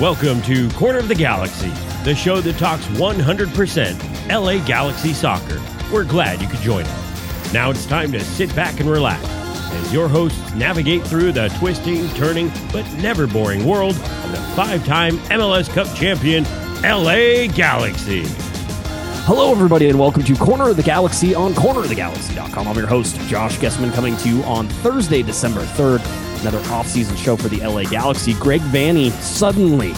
Welcome to Corner of the Galaxy, the show that talks 100% LA Galaxy soccer. We're glad you could join us. Now it's time to sit back and relax as your hosts navigate through the twisting, turning, but never boring world of the five time MLS Cup champion, LA Galaxy. Hello, everybody, and welcome to Corner of the Galaxy on cornerofthegalaxy.com. I'm your host, Josh Gessman, coming to you on Thursday, December 3rd. Another off-season show for the LA Galaxy. Greg Vanney suddenly,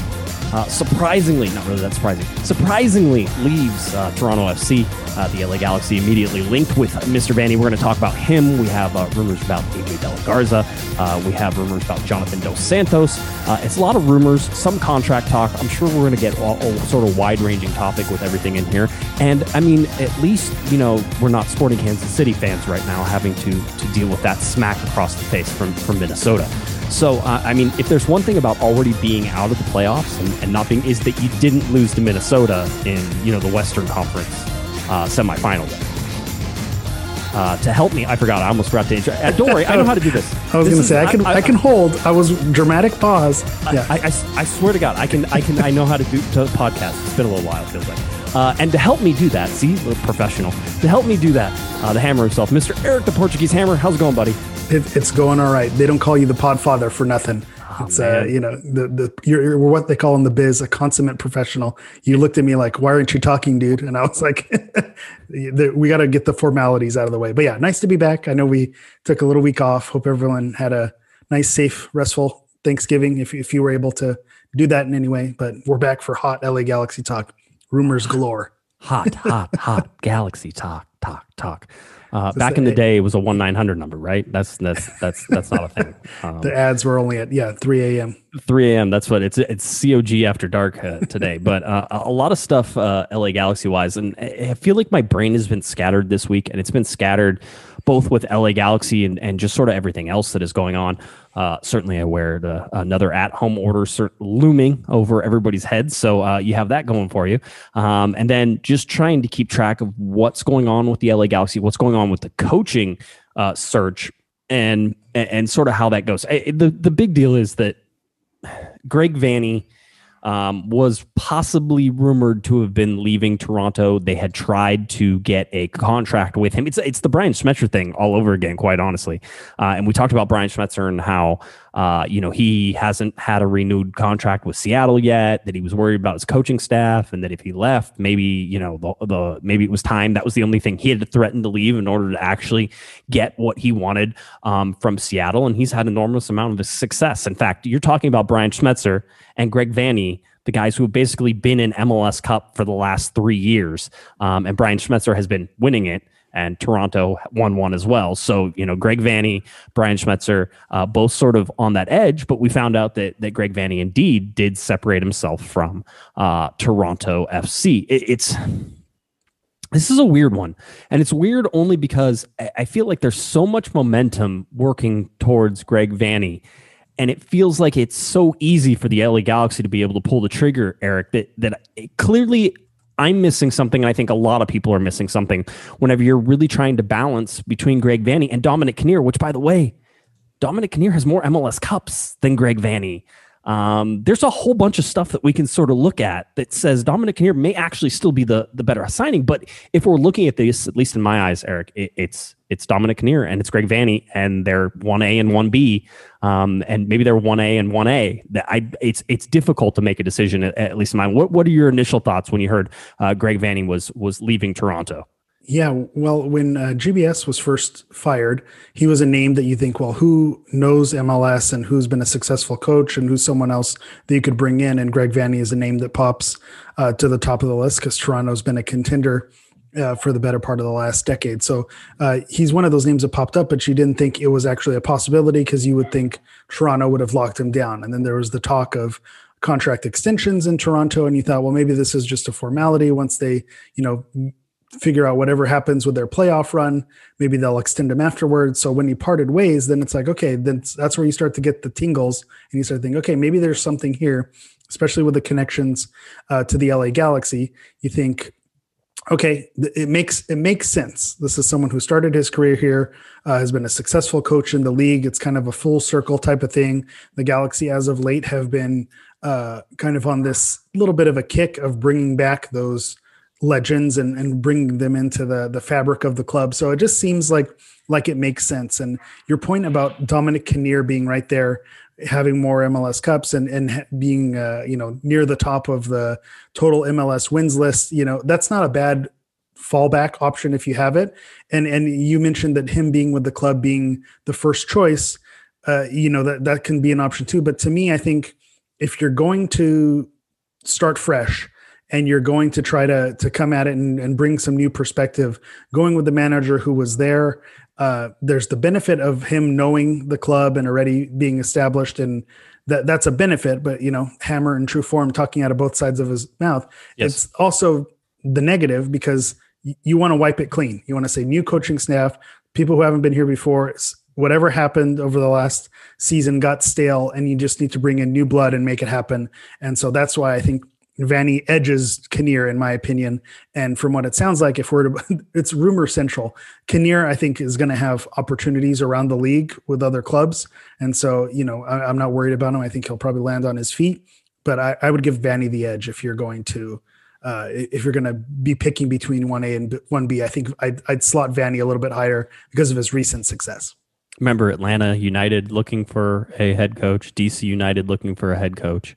uh, surprisingly, not really that surprising, surprisingly leaves uh, Toronto FC. Uh, the LA Galaxy immediately linked with Mr. Vanney. We're going to talk about him. We have uh, rumors about AJ De Garza. Uh, we have rumors about Jonathan Dos Santos. Uh, it's a lot of rumors, some contract talk. I'm sure we're going to get a, sort of wide-ranging topic with everything in here. And I mean, at least you know we're not Sporting Kansas City fans right now, having to to deal with that smack across the face from from Minnesota. So, uh, I mean, if there's one thing about already being out of the playoffs and, and, not being, is that you didn't lose to Minnesota in, you know, the Western Conference uh, semifinal. Uh, to help me, I forgot. I almost forgot to intro. Uh, don't worry, I know how to do this. I was going to say I can I, I, I, can hold. I was dramatic pause. Yeah. I, I, I, swear to God, I can I can I know how to do to podcast. It's been a little while. It feels like. Uh, and to help me do that, see, professional. To help me do that, uh, the Hammer himself, Mr. Eric, the Portuguese Hammer. How's it going, buddy? It, it's going all right. They don't call you the Podfather for nothing. Oh, it's uh, you know the the you're, you're, what they call in the biz a consummate professional. You looked at me like, "Why aren't you talking, dude?" And I was like, "We got to get the formalities out of the way." But yeah, nice to be back. I know we took a little week off. Hope everyone had a nice, safe, restful Thanksgiving. If if you were able to do that in any way, but we're back for hot LA Galaxy talk. Rumors galore. Hot, hot, hot Galaxy talk, talk, talk. Uh, back in the day, it was a one nine hundred number, right? That's that's that's that's not a thing. Um, the ads were only at yeah three a.m. Three a.m. That's what it's it's COG after dark uh, today. but uh, a lot of stuff uh, LA Galaxy wise, and I feel like my brain has been scattered this week, and it's been scattered both with LA Galaxy and and just sort of everything else that is going on. Uh, certainly aware the another at home order cert- looming over everybody's heads. So uh, you have that going for you. Um, and then just trying to keep track of what's going on with the LA Galaxy, what's going on with the coaching uh, search, and, and sort of how that goes. the, the big deal is that Greg Vanney um, was possibly rumored to have been leaving Toronto. They had tried to get a contract with him. It's it's the Brian Schmetzer thing all over again, quite honestly. Uh, and we talked about Brian Schmetzer and how uh, you know he hasn't had a renewed contract with Seattle yet. That he was worried about his coaching staff, and that if he left, maybe you know the, the maybe it was time. That was the only thing he had to threaten to leave in order to actually get what he wanted um, from Seattle. And he's had an enormous amount of success. In fact, you're talking about Brian Schmetzer and Greg Vanney the guys who have basically been in MLS Cup for the last three years. Um, and Brian Schmetzer has been winning it, and Toronto won one as well. So, you know, Greg Vanney, Brian Schmetzer, uh, both sort of on that edge, but we found out that, that Greg Vanney indeed did separate himself from uh, Toronto FC. It, it's this is a weird one. And it's weird only because I feel like there's so much momentum working towards Greg Vanney and it feels like it's so easy for the LA Galaxy to be able to pull the trigger, Eric, that that clearly I'm missing something. And I think a lot of people are missing something whenever you're really trying to balance between Greg Vanney and Dominic Kinnear, which by the way, Dominic Kinnear has more MLS Cups than Greg Vanney. Um, there's a whole bunch of stuff that we can sort of look at that says Dominic Kinnear may actually still be the the better signing. But if we're looking at this, at least in my eyes, Eric, it, it's it's Dominic Kinnear and it's Greg Vanney, and they're one A and one B, um, and maybe they're one A and one A. That I it's it's difficult to make a decision at, at least in mine. What what are your initial thoughts when you heard uh, Greg Vanney was was leaving Toronto? Yeah, well, when uh, GBS was first fired, he was a name that you think, well, who knows MLS and who's been a successful coach and who's someone else that you could bring in? And Greg Vanney is a name that pops uh, to the top of the list because Toronto's been a contender uh, for the better part of the last decade. So uh, he's one of those names that popped up, but you didn't think it was actually a possibility because you would think Toronto would have locked him down. And then there was the talk of contract extensions in Toronto, and you thought, well, maybe this is just a formality. Once they, you know, figure out whatever happens with their playoff run. Maybe they'll extend them afterwards. So when he parted ways, then it's like, okay, then that's where you start to get the tingles and you start thinking, okay, maybe there's something here, especially with the connections uh, to the LA Galaxy. You think, okay, it makes it makes sense. This is someone who started his career here, uh, has been a successful coach in the league. It's kind of a full circle type of thing. The Galaxy, as of late, have been uh, kind of on this little bit of a kick of bringing back those legends and, and bringing them into the the fabric of the club. So it just seems like like it makes sense. And your point about Dominic Kinnear being right there, having more MLS Cups and and being uh, you know near the top of the total MLS wins list, you know that's not a bad fallback option if you have it. And and you mentioned that him being with the club being the first choice, uh, you know that that can be an option too. But to me, I think if you're going to start fresh and you're going to try to to come at it and, and bring some new perspective, going with the manager who was there. Uh, there's the benefit of him knowing the club and already being established, and that that's a benefit. But you know, Hammer in true form, talking out of both sides of his mouth. Yes. It's also the negative because you want to wipe it clean. You want to say new coaching staff, people who haven't been here before. Whatever happened over the last season got stale, and you just need to bring in new blood and make it happen. And so that's why I think Vanney edges Kinnear, in my opinion. And from what it sounds like, if we're to, it's rumor central, Kinnear, I think, is going to have opportunities around the league with other clubs. And so, you know, I, am not worried about him. I think he'll probably land on his feet. But I, I would give Vanney the edge if you're going to. Uh, if you're going to be picking between 1A and 1B, I think I'd, I'd slot Vanney a little bit higher because of his recent success. Remember Atlanta United looking for a head coach, DC United looking for a head coach,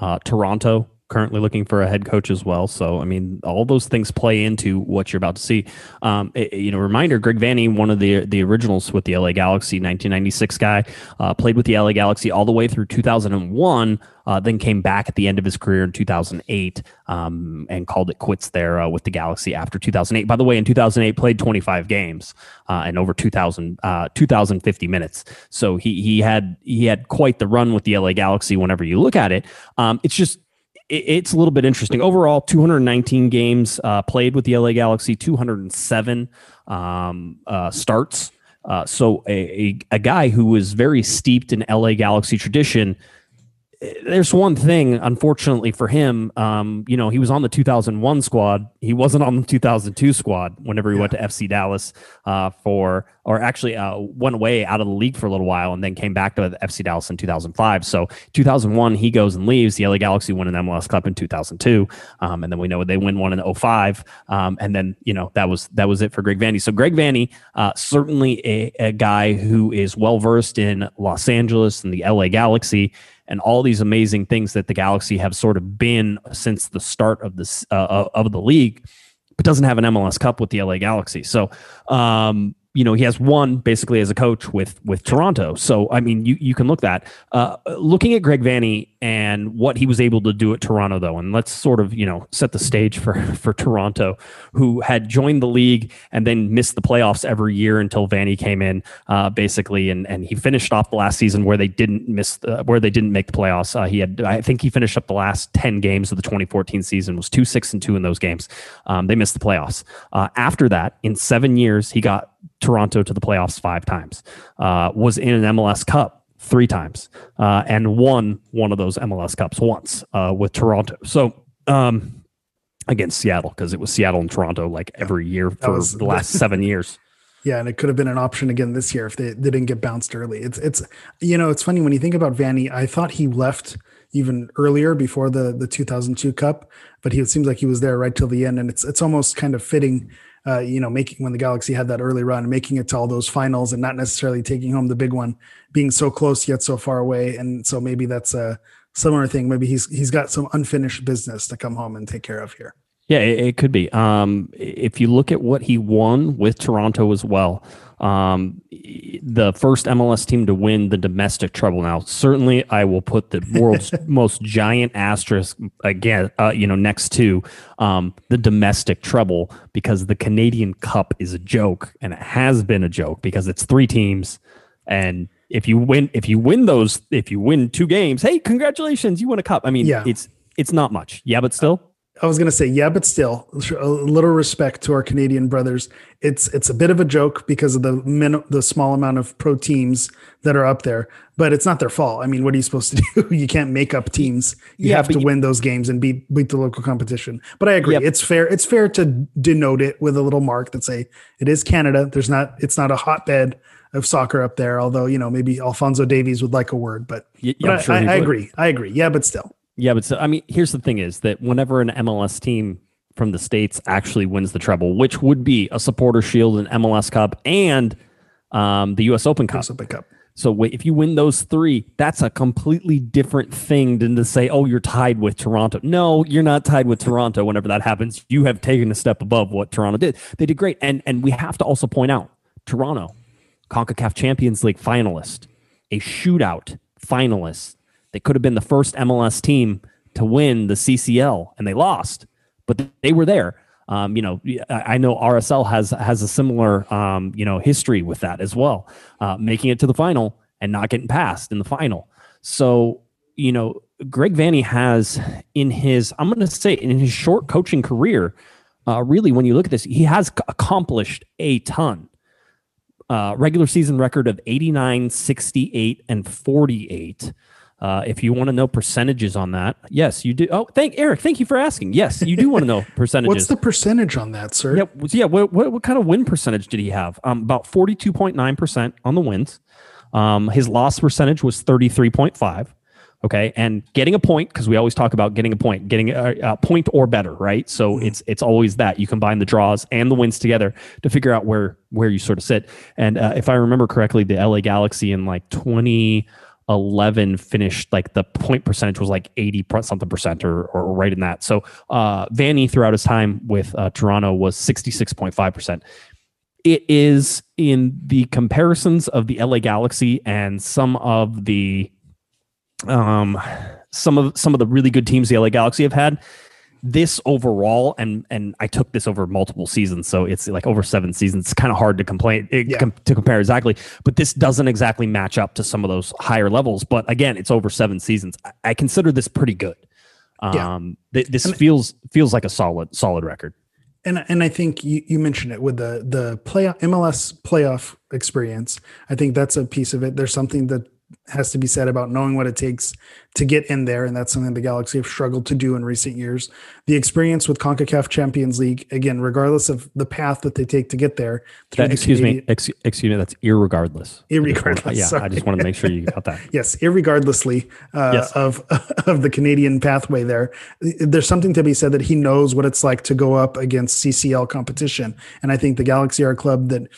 uh, Toronto currently looking for a head coach as well. So, I mean, all those things play into what you're about to see. Um, it, you know, reminder: Greg Vanney, one of the the originals with the LA Galaxy, 1996 guy, uh, played with the LA Galaxy all the way through 2001. Uh, then came back at the end of his career in 2008 um, and called it quits there uh, with the Galaxy after 2008. By the way, in 2008, played 25 games uh, and over 2,000 uh, 2,050 minutes. So he he had he had quite the run with the LA Galaxy. Whenever you look at it, um, it's just it's a little bit interesting. Overall, 219 games uh, played with the LA Galaxy, 207 um, uh, starts. Uh, so a, a, a, guy who was very steeped in LA Galaxy tradition there's one thing, unfortunately for him. Um, you know, he was on the 2001 squad. He wasn't on the 2002 squad whenever he yeah. went to FC Dallas uh, for, or actually uh, went away out of the league for a little while and then came back to the FC Dallas in 2005. So 2001, he goes and leaves. The LA Galaxy win an MLS Cup in 2002, um, and then we know they win one in 05. Um, and then you know that was that was it for Greg Vanney. So Greg Vanney, uh, certainly a, a guy who is well versed in Los Angeles and the LA Galaxy and all these amazing things that the Galaxy have sort of been since the start of this uh, of the league, but doesn't have an MLS Cup with the LA Galaxy. So, um, you know he has one basically as a coach with with Toronto. So I mean you you can look that uh, looking at Greg Vanney and what he was able to do at Toronto though, and let's sort of you know set the stage for for Toronto, who had joined the league and then missed the playoffs every year until Vanney came in uh, basically, and and he finished off the last season where they didn't miss the, where they didn't make the playoffs. Uh, he had I think he finished up the last ten games of the 2014 season was two six and two in those games. Um, they missed the playoffs. Uh, after that, in seven years, he got Toronto to the playoffs five times, uh, was in an MLS Cup three times, uh, and won one of those MLS Cups once uh, with Toronto. So, um, against Seattle, because it was Seattle and Toronto like every year for was, the last seven years. Yeah, and it could have been an option again this year if they, they didn't get bounced early. It's it's you know it's funny when you think about Vanney. I thought he left even earlier before the the 2002 Cup, but he it seems like he was there right till the end, and it's it's almost kind of fitting uh, you know, making when the Galaxy had that early run, making it to all those finals and not necessarily taking home the big one, being so close yet so far away. And so maybe that's a similar thing. Maybe he's he's got some unfinished business to come home and take care of here. Yeah, it, it could be. Um, if you look at what he won with Toronto as well, um, the first MLS team to win the domestic treble. Now, certainly, I will put the world's most giant asterisk again, uh, you know, next to um, the domestic treble because the Canadian Cup is a joke, and it has been a joke because it's three teams, and if you win, if you win those, if you win two games, hey, congratulations, you win a cup. I mean, yeah. it's it's not much, yeah, but still. I was going to say, yeah, but still, a little respect to our Canadian brothers. It's it's a bit of a joke because of the min- the small amount of pro teams that are up there, but it's not their fault. I mean, what are you supposed to do? you can't make up teams. You yeah, have to you, win those games and beat beat the local competition. But I agree, it's fair. It's fair to denote it with a little mark that say it is Canada. There's not. It's not a hotbed of soccer up there. Although you know maybe Alfonso Davies would like a word, but, yeah, but I, sure I, I agree. I agree. Yeah, but still. Yeah, but so, I mean, here's the thing: is that whenever an MLS team from the states actually wins the treble, which would be a Supporter Shield, an MLS Cup, and um, the U.S. Open Cup. US Open Cup. So if you win those three, that's a completely different thing than to say, "Oh, you're tied with Toronto." No, you're not tied with Toronto. Whenever that happens, you have taken a step above what Toronto did. They did great, and and we have to also point out Toronto, Concacaf Champions League finalist, a shootout finalist. They could have been the first MLS team to win the CCL, and they lost, but they were there. Um, you know, I know RSL has has a similar um, you know history with that as well, uh, making it to the final and not getting past in the final. So you know, Greg Vanney has in his I'm going to say in his short coaching career, uh, really when you look at this, he has accomplished a ton. Uh, regular season record of 89, 68, and 48. Uh, if you want to know percentages on that, yes, you do. Oh, thank Eric. Thank you for asking. Yes, you do want to know percentages. What's the percentage on that, sir? Yeah, yeah. What, what, what kind of win percentage did he have? Um, about forty two point nine percent on the wins. Um, his loss percentage was thirty three point five. Okay, and getting a point because we always talk about getting a point, getting a, a point or better, right? So mm-hmm. it's it's always that you combine the draws and the wins together to figure out where where you sort of sit. And uh, if I remember correctly, the LA Galaxy in like twenty. 20 11 finished like the point percentage was like 80 something percent or, or right in that. So uh, Vanney throughout his time with uh, Toronto was 66.5 percent. It is in the comparisons of the LA Galaxy and some of the um some of some of the really good teams the LA Galaxy have had this overall, and and I took this over multiple seasons, so it's like over seven seasons. It's kind of hard to complain it, yeah. com, to compare exactly, but this doesn't exactly match up to some of those higher levels. But again, it's over seven seasons. I, I consider this pretty good. Um, yeah. th- this feels feels like a solid solid record. And and I think you, you mentioned it with the the play MLS playoff experience. I think that's a piece of it. There's something that has to be said about knowing what it takes to get in there, and that's something the Galaxy have struggled to do in recent years. The experience with CONCACAF Champions League, again, regardless of the path that they take to get there. That, excuse Canadian, me, ex, excuse me, that's irregardless. Irregardless, yeah. Sorry. I just want to make sure you got that. yes, irregardlessly uh, yes. of of the Canadian pathway. There, there's something to be said that he knows what it's like to go up against CCL competition, and I think the Galaxy are a club that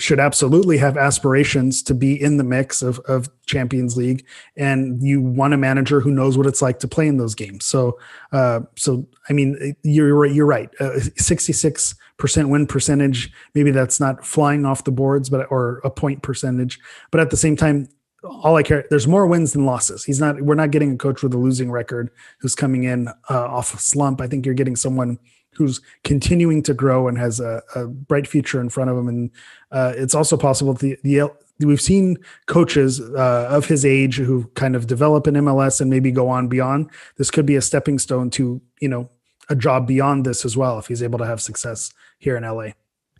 should absolutely have aspirations to be in the mix of, of Champions League, and you want a manager who knows what it's like to play in those games. So, uh, so I mean, you're right. You're right. Sixty-six percent win percentage. Maybe that's not flying off the boards, but or a point percentage. But at the same time, all I care there's more wins than losses. He's not. We're not getting a coach with a losing record who's coming in uh, off a slump. I think you're getting someone who's continuing to grow and has a, a bright future in front of him. And uh, it's also possible the, the we've seen coaches uh, of his age who kind of develop in MLS and maybe go on beyond. This could be a stepping stone to you know a job beyond this as well if he's able to have success here in LA.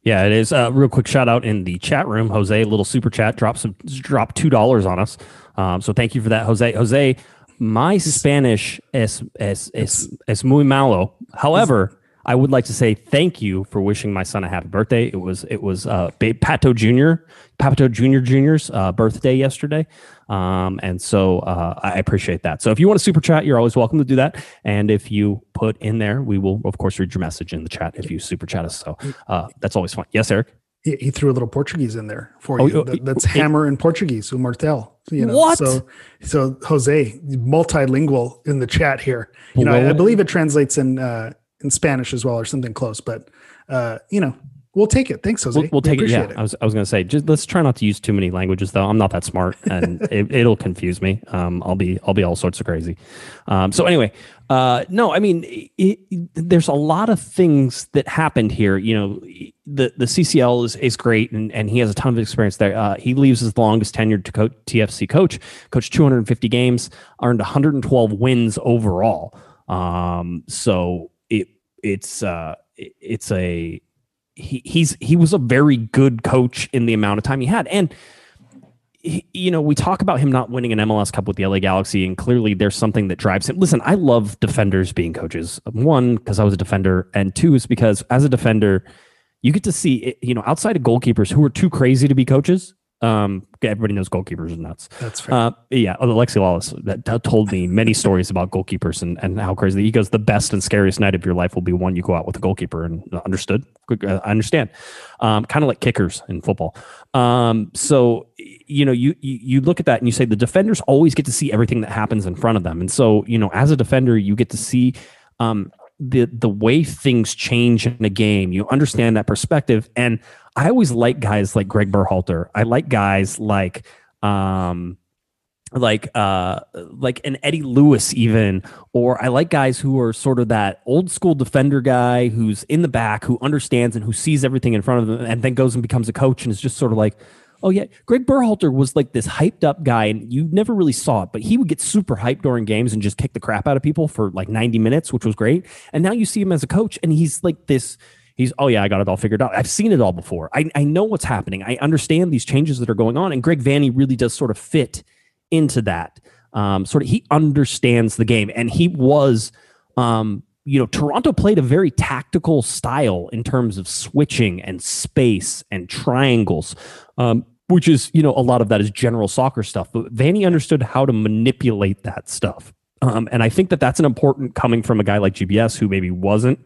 Yeah, it is. Uh, real quick shout out in the chat room. Jose, little super chat, drop some, drop two dollars on us. Um, so thank you for that, Jose. Jose, my Spanish es es es, es muy malo. However, I would like to say thank you for wishing my son a happy birthday. It was it was uh, Pato Jr. Pato Jr. Jr.'s uh, birthday yesterday, um, and so uh, I appreciate that. So if you want to super chat, you're always welcome to do that. And if you put in there, we will of course read your message in the chat if you super chat us. So uh, that's always fun. Yes, Eric. He, he, threw a little Portuguese in there for oh, you. Oh, that, that's hammer in Portuguese, o martel. You know, what? So, so Jose, multilingual in the chat here. You know, I, I believe it translates in uh, in Spanish as well or something close. But uh, you know, we'll take it. Thanks, Jose. We'll, we'll take it. Yeah, it. I was I was gonna say just let's try not to use too many languages though. I'm not that smart and it, will confuse me. Um, I'll be I'll be all sorts of crazy. Um, so anyway, uh, no, I mean it, it, there's a lot of things that happened here. You know, the the CCL is is great and and he has a ton of experience there. Uh, he leaves as the longest tenured to co- TFC coach, coached 250 games, earned 112 wins overall. Um, so it's uh it's a he, he's he was a very good coach in the amount of time he had. And he, you know we talk about him not winning an MLS Cup with the LA Galaxy and clearly there's something that drives him. Listen I love defenders being coaches. One because I was a defender and two is because as a defender you get to see you know outside of goalkeepers who are too crazy to be coaches Um, everybody knows goalkeepers are nuts. That's fair. Uh, yeah, Alexi Lalas that, that told me many stories about goalkeepers and, and how crazy he goes. The best and scariest night of your life will be one you go out with a goalkeeper. And uh, understood, uh, I understand. Um, kind of like kickers in football. Um, so you know, you, you you look at that and you say the defenders always get to see everything that happens in front of them, and so you know, as a defender, you get to see um, the the way things change in a game. You understand that perspective, and I always like guys like Greg Berhalter. I like guys like um like uh like an Eddie Lewis even or I like guys who are sort of that old school defender guy who's in the back who understands and who sees everything in front of them and then goes and becomes a coach and is just sort of like Oh yeah, Greg Berhalter was like this hyped up guy, and you never really saw it, but he would get super hyped during games and just kick the crap out of people for like 90 minutes, which was great. And now you see him as a coach, and he's like this. He's oh yeah, I got it all figured out. I've seen it all before. I, I know what's happening. I understand these changes that are going on, and Greg Vanney really does sort of fit into that. Um, sort of, he understands the game, and he was. Um, you know, Toronto played a very tactical style in terms of switching and space and triangles. Um, which is, you know, a lot of that is general soccer stuff. But vanney understood how to manipulate that stuff. Um, and I think that that's an important coming from a guy like GBS who maybe wasn't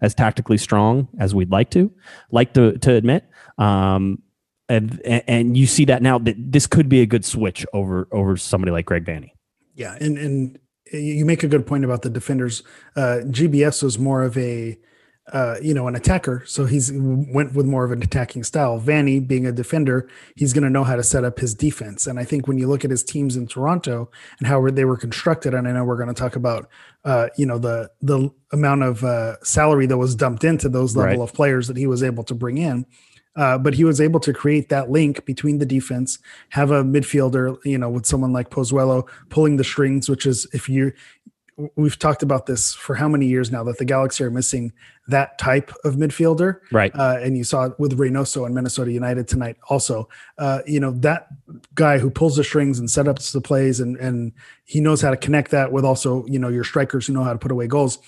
as tactically strong as we'd like to, like to, to admit. Um, and, and you see that now that this could be a good switch over over somebody like Greg vanney Yeah, and and you make a good point about the defenders. Uh, GBS was more of a uh, you know, an attacker. So he's went with more of an attacking style. Vanney being a defender, he's going to know how to set up his defense. And I think when you look at his teams in Toronto and how they were constructed, and I know we're going to talk about, uh, you know, the the amount of uh, salary that was dumped into those level right. of players that he was able to bring in. Uh, but he was able to create that link between the defense, have a midfielder, you know, with someone like Pozuelo pulling the strings, which is if you we've talked about this for how many years now that the Galaxy are missing that type of midfielder. Right. Uh, and you saw it with Reynoso and Minnesota United tonight also. Uh, you know, that guy who pulls the strings and sets up the plays and and he knows how to connect that with also, you know, your strikers who know how to put away goals.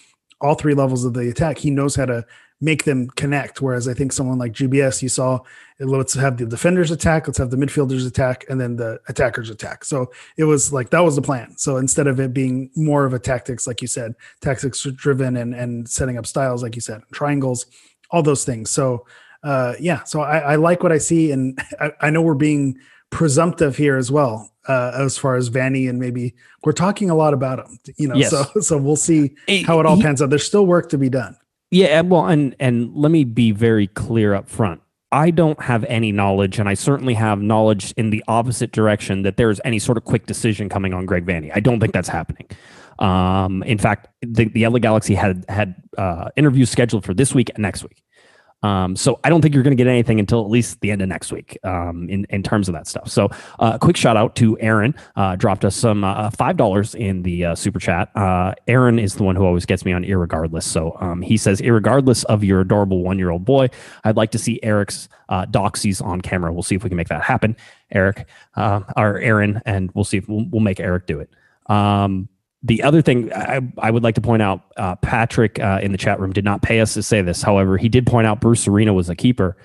All three levels of the attack. He knows how to make them connect. Whereas I think someone like GBS, you saw, let's have the defenders attack, let's have the midfielders attack, and then the attackers attack. So it was like that was the plan. So instead of it being more of a tactics, like you said, tactics driven and and setting up styles, like you said, triangles, all those things. So uh, yeah, so I, I like what I see, and I, I know we're being presumptive here as well uh, as far as Vanney and maybe we're talking a lot about him, you know. Yes. So so we'll see how it all pans out. There's still work to be done. Yeah, well, and and let me be very clear up front. I don't have any knowledge, and I certainly have knowledge in the opposite direction that there's any sort of quick decision coming on Greg Vanney. I don't think that's happening. Um, in fact, the, the LA Galaxy had had uh, interviews scheduled for this week and next week. Um, so I don't think you're going to get anything until at least the end of next week um, in, in terms of that stuff. So uh, quick shout out to Aaron, uh, dropped us some uh, $5 in the uh, super chat. Uh, Aaron is the one who always gets me on irregardless. So um, he says, irregardless of your adorable one year old boy, I'd like to see Eric's uh, doxies on camera. We'll see if we can make that happen, Eric or Aaron, and we'll see if we'll, we'll make Eric do it. Um, the other thing I, I, would like to point out, uh, Patrick uh, in the chat room did not pay us to say this. However, he did point out Bruce Arena was a keeper.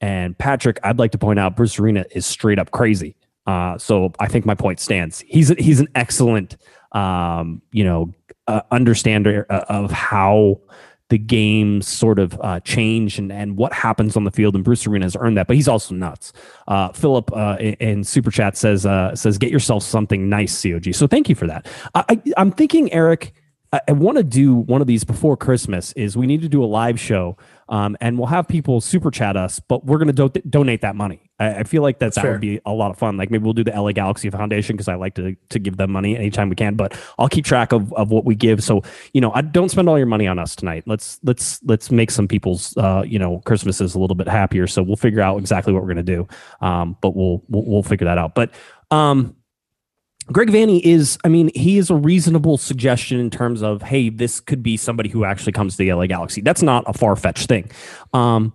And Patrick, I'd like to point out Bruce Arena is straight up crazy. Uh, so I think my point stands. He's he's an excellent, um, you know, uh, understander uh, of how the game sort of uh, change and, and what happens on the field. And Bruce Arena has earned that, but he's also nuts. Uh, Philip uh, in, in, Super Chat says uh, says get yourself something nice, COG. So thank you for that. I, am thinking, Eric, I, I want to do one of these before Christmas. Is we need to do a live show um, and we'll have people super chat us, but we're going to do- donate that money. I, I feel like that, that would be a lot of fun. Like maybe we'll do the LA Galaxy Foundation because I like to, to give them money anytime we can, but I'll keep track of, of what we give. So, you know, I don't spend all your money on us tonight. Let's, let's, let's make some people's, uh, you know, Christmases a little bit happier. So we'll figure out exactly what we're going to do. Um, but we'll, we'll, we'll figure that out. But, um, Greg Vanney is, I mean, he is a reasonable suggestion in terms of, hey, this could be somebody who actually comes to the LA Galaxy. That's not a far fetched thing. Um,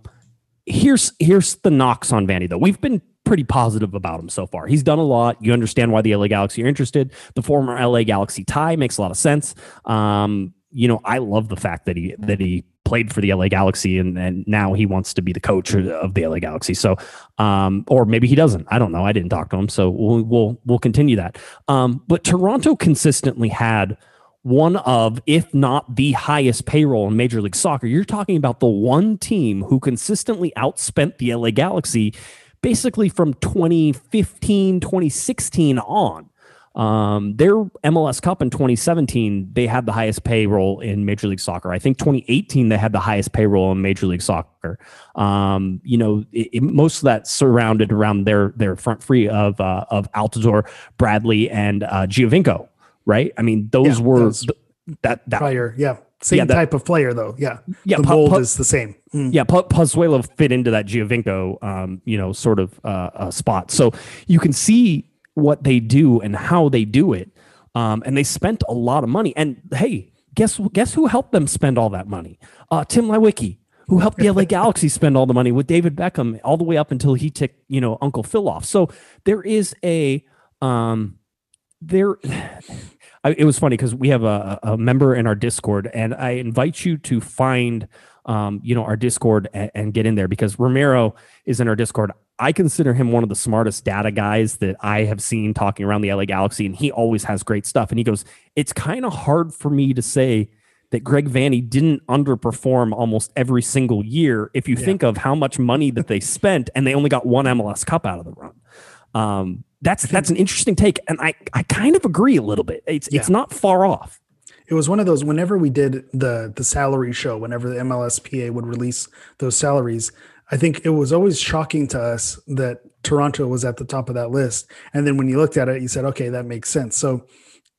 here's here's the knocks on Vanney though. We've been pretty positive about him so far. He's done a lot. You understand why the LA Galaxy are interested. The former LA Galaxy tie makes a lot of sense. Um, you know, I love the fact that he that he played for the LA Galaxy and, and now he wants to be the coach of the LA Galaxy. So, um, or maybe he doesn't. I don't know. I didn't talk to him, so we'll we'll we'll continue that. Um, but Toronto consistently had one of, if not the highest payroll in Major League Soccer. You're talking about the one team who consistently outspent the LA Galaxy basically from 2015, 2016 on. Um, their MLS Cup in 2017, they had the highest payroll in Major League Soccer. I think 2018 they had the highest payroll in Major League Soccer. Um, you know, it, it, most of that surrounded around their their front free of uh, of Altidore, Bradley, and uh, Giovinco. Right? I mean, those yeah, were those that that prior, yeah. Same yeah, that, type of player, though. Yeah, yeah. The mold is the same. Mm. Yeah, P- Pozuelo fit into that Giovinco, um, you know, sort of uh, uh, spot. So you can see what they do and how they do it. Um, and they spent a lot of money. And hey, guess guess who helped them spend all that money? Uh, Tim Leiweke, who helped the LA Galaxy spend all the money with David Beckham all the way up until he took you know Uncle Phil off. So there is a um, there. I, it was funny because we have a, a member in our Discord, and I invite you to find um, you know, our Discord and, and, get in there because Romero is in our Discord. I consider him one of the smartest data guys that I have seen talking around the LA Galaxy, and he always has great stuff. And he goes, It's kind of hard for me to say that Greg Vanney didn't underperform almost every single year if you yeah. think of how much money that they spent and they only got one MLS Cup out of the run. Um, that's that's an interesting take, and I I kind of agree a little bit. It's yeah. it's not far off it was one of those whenever we did the the salary show whenever the mlspa would release those salaries i think it was always shocking to us that toronto was at the top of that list. And then when you looked at it you said okay that makes sense. So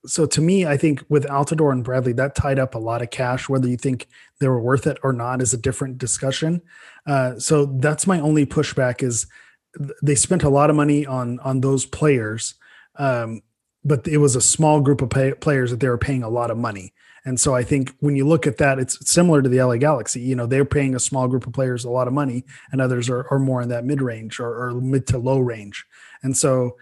so to me i think with altidore and bradley that tied up a lot of cash whether you think they were worth it or not is a different discussion. Uh, so that's my only pushback is they spent a lot of money on on those players um, but it was a small group of pay- players that they were paying a lot of money. And so I think when you look at that, it's similar to the LA Galaxy. You know, they're paying a small group of players a lot of money, and others are, are more in that mid range or, or, mid to low range. And so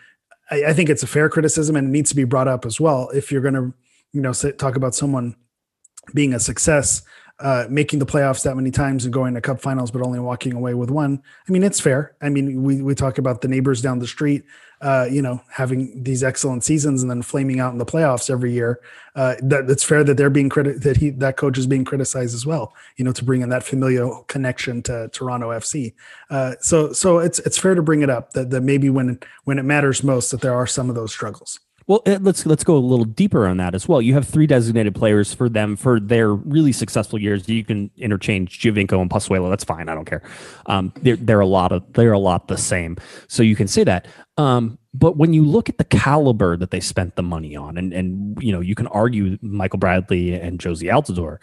I, I, think it's a fair criticism and it needs to be brought up as well. If you're going to, you know, say, talk about someone being a success, uh, making the playoffs that many times and going to cup finals, but only walking away with one. I mean, it's fair. I mean, we, we talk about the neighbors down the street uh, you know, having these excellent seasons and then flaming out in the playoffs every year. Uh, that it's fair that they're being criti- that he that coach is being criticized as well. You know, to bring in that familial connection to Toronto FC. Uh, so so it's it's fair to bring it up that that maybe when when it matters most that there are some of those struggles. Well, uh, let's let's go a little deeper on that as well. You have three designated players for them for their really successful years. You can interchange Giovinco and Pozuelo. That's fine. I don't care. Um, they're they're a lot of they're a lot the same. So you can say that. Um, but when you look at the caliber that they spent the money on, and and you know you can argue Michael Bradley and Jozy Altidore,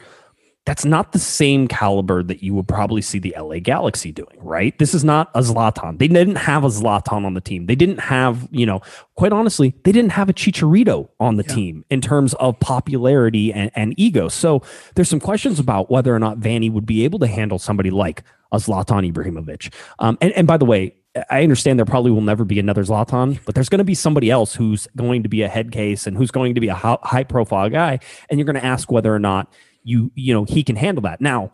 that's not the same caliber that you would probably see the LA Galaxy doing, right? This is not a Zlatan. They didn't have a Zlatan on the team. They didn't have, you know, quite honestly, they didn't have a Chicharito on the yeah. team in terms of popularity and, and ego. So there's some questions about whether or not Vanney would be able to handle somebody like a Zlatan Ibrahimovic. Um, and, and by the way, I understand there probably will never be another Zlatan, but there's going to be somebody else who's going to be a head case and who's going to be a high profile guy. And you're going to ask whether or not you you know he can handle that. Now,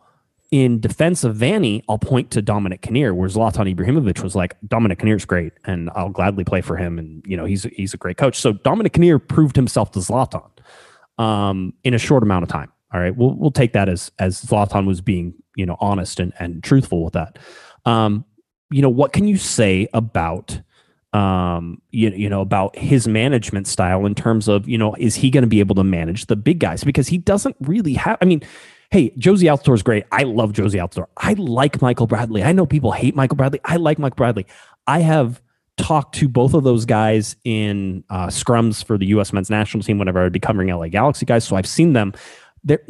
in defense of Vanney, I'll point to Dominic Kinnear, where Zlatan Ibrahimovic was like, Dominic Kinnear's great, and I'll gladly play for him, and you know he's he's a great coach. So Dominic Kinnear proved himself to Zlatan um, in a short amount of time. All right, we'll we'll take that as as Zlatan was being you know honest and and truthful with that. Um, you know what can you say about um, you, you know, about his management style in terms of, you know, is he going to be able to manage the big guys? Because he doesn't really have, I mean, hey, Jozy Altidore is great. I love Jozy Altidore. I like Michael Bradley. I know people hate Michael Bradley. I like Michael Bradley. I have talked to both of those guys in uh, scrums for the U.S. men's national team whenever I'd be covering LA Galaxy guys. So I've seen them there,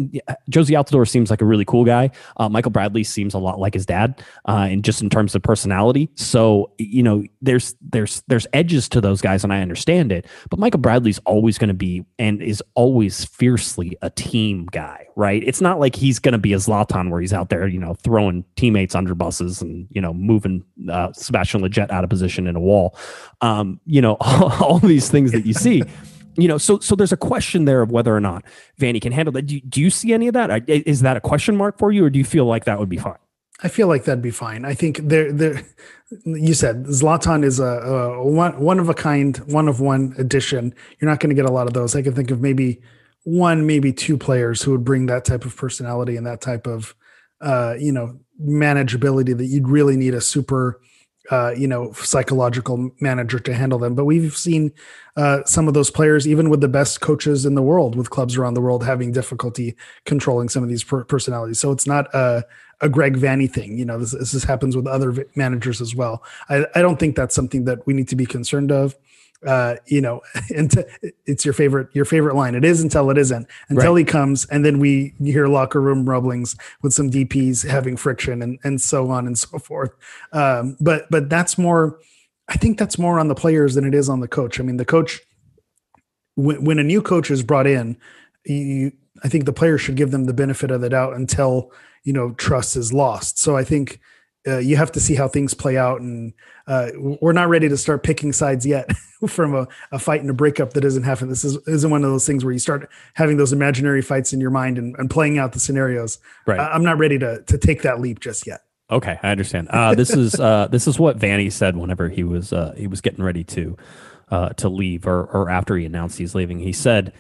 Jozy Altidore seems like a really cool guy. Uh, Michael Bradley seems a lot like his dad, uh, and just in terms of personality. So you know, there's there's there's edges to those guys, and I understand it. But Michael Bradley's always going to be and is always fiercely a team guy, right? It's not like he's going to be a Zlatan where he's out there, you know, throwing teammates under buses and you know moving uh, Sebastian Lletget out of position in a wall. Um, you know, all, all these things that you see. you know, so so there's a question there of whether or not Vanney can handle that. Do you, do you see any of that? Is that a question mark for you, or do you feel like that would be fine? I feel like that'd be fine. I think there, there. You said Zlatan is a, a one one of a kind, one of one addition. You're not going to get a lot of those. I can think of maybe one, maybe two players who would bring that type of personality and that type of, uh, you know, manageability that you'd really need a super uh, you know, psychological manager to handle them. But we've seen uh, some of those players, even with the best coaches in the world, with clubs around the world, having difficulty controlling some of these per- personalities. So it's not a, a Greg Vanney thing. You know, this, this happens with other managers as well. I, I don't think that's something that we need to be concerned of uh, you know, into, it's your favorite your favorite line. It is until it isn't. Until right. he comes, and then we hear locker room rumblings with some DPs having friction and and so on and so forth. Um, but but that's more. I think that's more on the players than it is on the coach. I mean, the coach when, when a new coach is brought in, you, I think the players should give them the benefit of the doubt until you know trust is lost. So I think uh, you have to see how things play out. And uh, we're not ready to start picking sides yet from a, a, fight and a breakup that isn't happening this is, isn't one of those things where you start having those imaginary fights in your mind and, and playing out the scenarios. Right. I'm not ready to, to take that leap just yet. Okay i understand. Uh, this is uh, this is what vanney said whenever he was uh, he was getting ready to uh, to leave or, or after he announced he's leaving. He said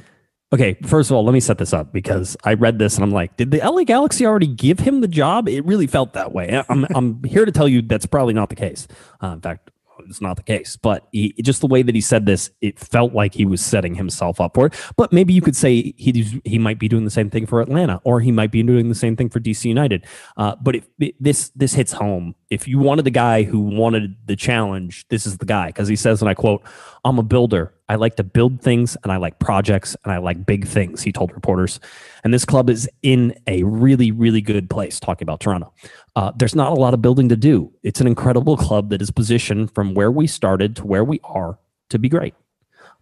Okay, first of all, let me set this up because I read this and I'm like, did the LA Galaxy already give him the job? It really felt that way. I'm, I'm here to tell you that's probably not the case. Uh, in fact, it's not the case. But he, just the way that he said this, it felt like he was setting himself up for it. But maybe you could say he he might be doing the same thing for Atlanta, or he might be doing the same thing for DC United. Uh, but it, it, this this hits home. If you wanted the guy who wanted the challenge, this is the guy because he says, and I quote, "I'm a builder. I like to build things, and I like projects, and I like big things." He told reporters, and this club is in a really really good place. Talking about Toronto, uh, there's not a lot of building to do. It's an incredible club that is positioned from where we started to where we are to be great.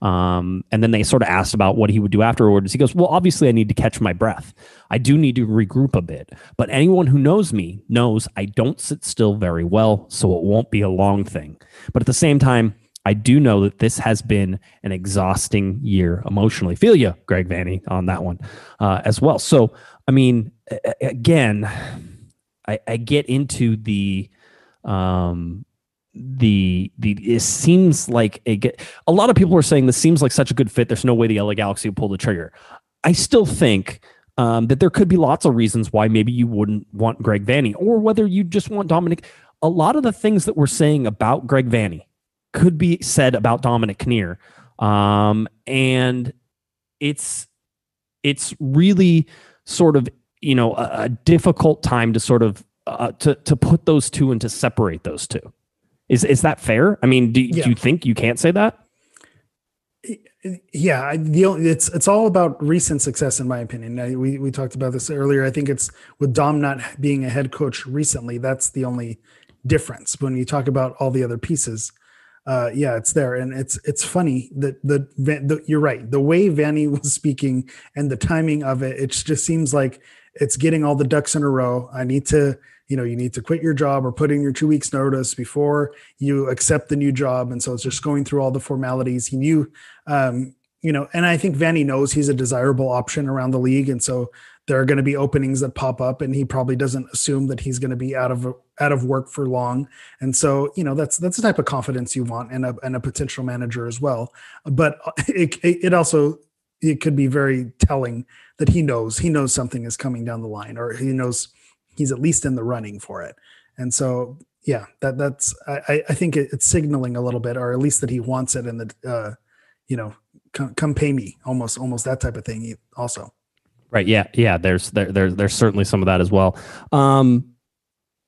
Um, and then they sort of asked about what he would do afterwards. He goes, Well, obviously, I need to catch my breath. I do need to regroup a bit. But anyone who knows me knows I don't sit still very well, so it won't be a long thing. But at the same time, I do know that this has been an exhausting year emotionally. Feel you, Greg Vanney, on that one uh, as well. So, I mean, again, I, I get into the um the the it seems like a a lot of people are saying this seems like such a good fit. There's no way the LA Galaxy will pull the trigger. I still think um, that there could be lots of reasons why maybe you wouldn't want Greg Vanney, or whether you just want Dominic. A lot of the things that we're saying about Greg Vanney could be said about Dominic Kinnear. Um, and it's it's really sort of you know a, a difficult time to sort of uh, to to put those two and to separate those two. Is is that fair? I mean, do, yeah. do you think you can't say that? Yeah, the it's it's all about recent success, in my opinion. we we talked about this earlier. I think it's with Dom not being a head coach recently. That's the only difference when you talk about all the other pieces. Uh, yeah, it's there, and it's it's funny that the, the you're right. The way Vanney was speaking and the timing of it, it just seems like it's getting all the ducks in a row. I need to, you know, you need to quit your job or put in your two weeks notice before you accept the new job. And so it's just going through all the formalities. He knew, um, you know, and I think Vanney knows he's a desirable option around the league. And so there are going to be openings that pop up and he probably doesn't assume that he's going to be out of out of work for long. And so you know that's that's the type of confidence you want in a, in a potential manager as well. But it, it also it could be very telling that he knows he knows something is coming down the line or he knows he's at least in the running for it. And so yeah that that's i i think it's signaling a little bit or at least that he wants it and that uh you know come, come pay me almost almost that type of thing also right yeah yeah there's there, there there's certainly some of that as well um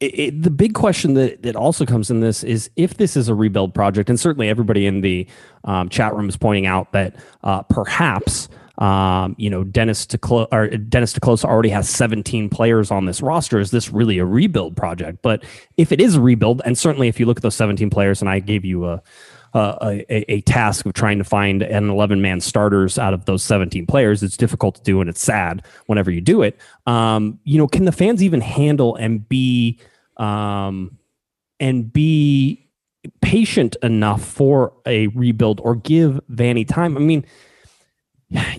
it, it, the big question that, that also comes in this is if this is a rebuild project, and certainly everybody in the um, chat room is pointing out that uh, perhaps um, you know, Dennis Te or Dennis te Kloese already has 17 players on this roster. Is this really a rebuild project? But if it is a rebuild, and certainly if you look at those 17 players, and I gave you a a, a, task of trying to find an 11 man starters out of those 17 players. It's difficult to do and it's sad whenever you do it. Um, you know, can the fans even handle and be um, and be patient enough for a rebuild or give Vanney time? I mean,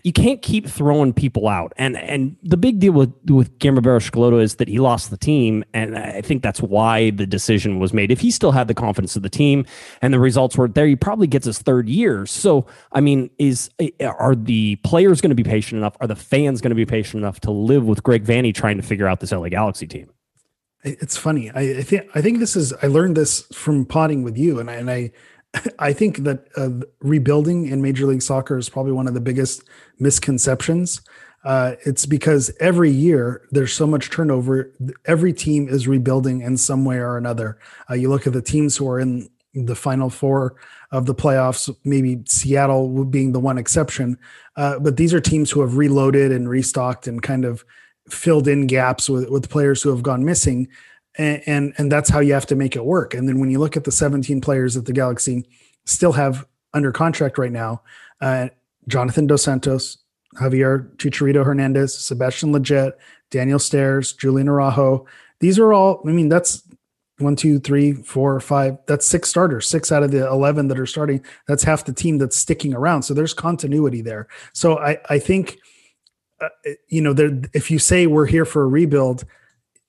you can't keep throwing people out. And and the big deal with with Barros is that he lost the team, and I think that's why the decision was made. If he still had the confidence of the team and the results were there, he probably gets his third year. So I mean, is are the players going to be patient enough? Are the fans going to be patient enough to live with Greg Vanney trying to figure out this LA Galaxy team? It's funny. I, I think I think this is I learned this from potting with you, and I and I I think that uh, rebuilding in Major League Soccer is probably one of the biggest misconceptions. Uh, it's because every year there's so much turnover. Every team is rebuilding in some way or another. Uh, you look at the teams who are in the final four of the playoffs, maybe Seattle being the one exception. Uh, but these are teams who have reloaded and restocked and kind of filled in gaps with, with players who have gone missing and, and, and that's how you have to make it work. And then when you look at the 17 players that the Galaxy still have under contract right now, uh, Jonathan Dos Santos, Javier Chicharito Hernandez, Sebastian Lletget, Daniel Steres, Julian Araujo. These are all. I mean, that's one, two, three, four, five. That's six starters. Six out of the eleven that are starting. That's half the team that's sticking around. So there's continuity there. So I I think. Uh, you know, there, if you say we're here for a rebuild,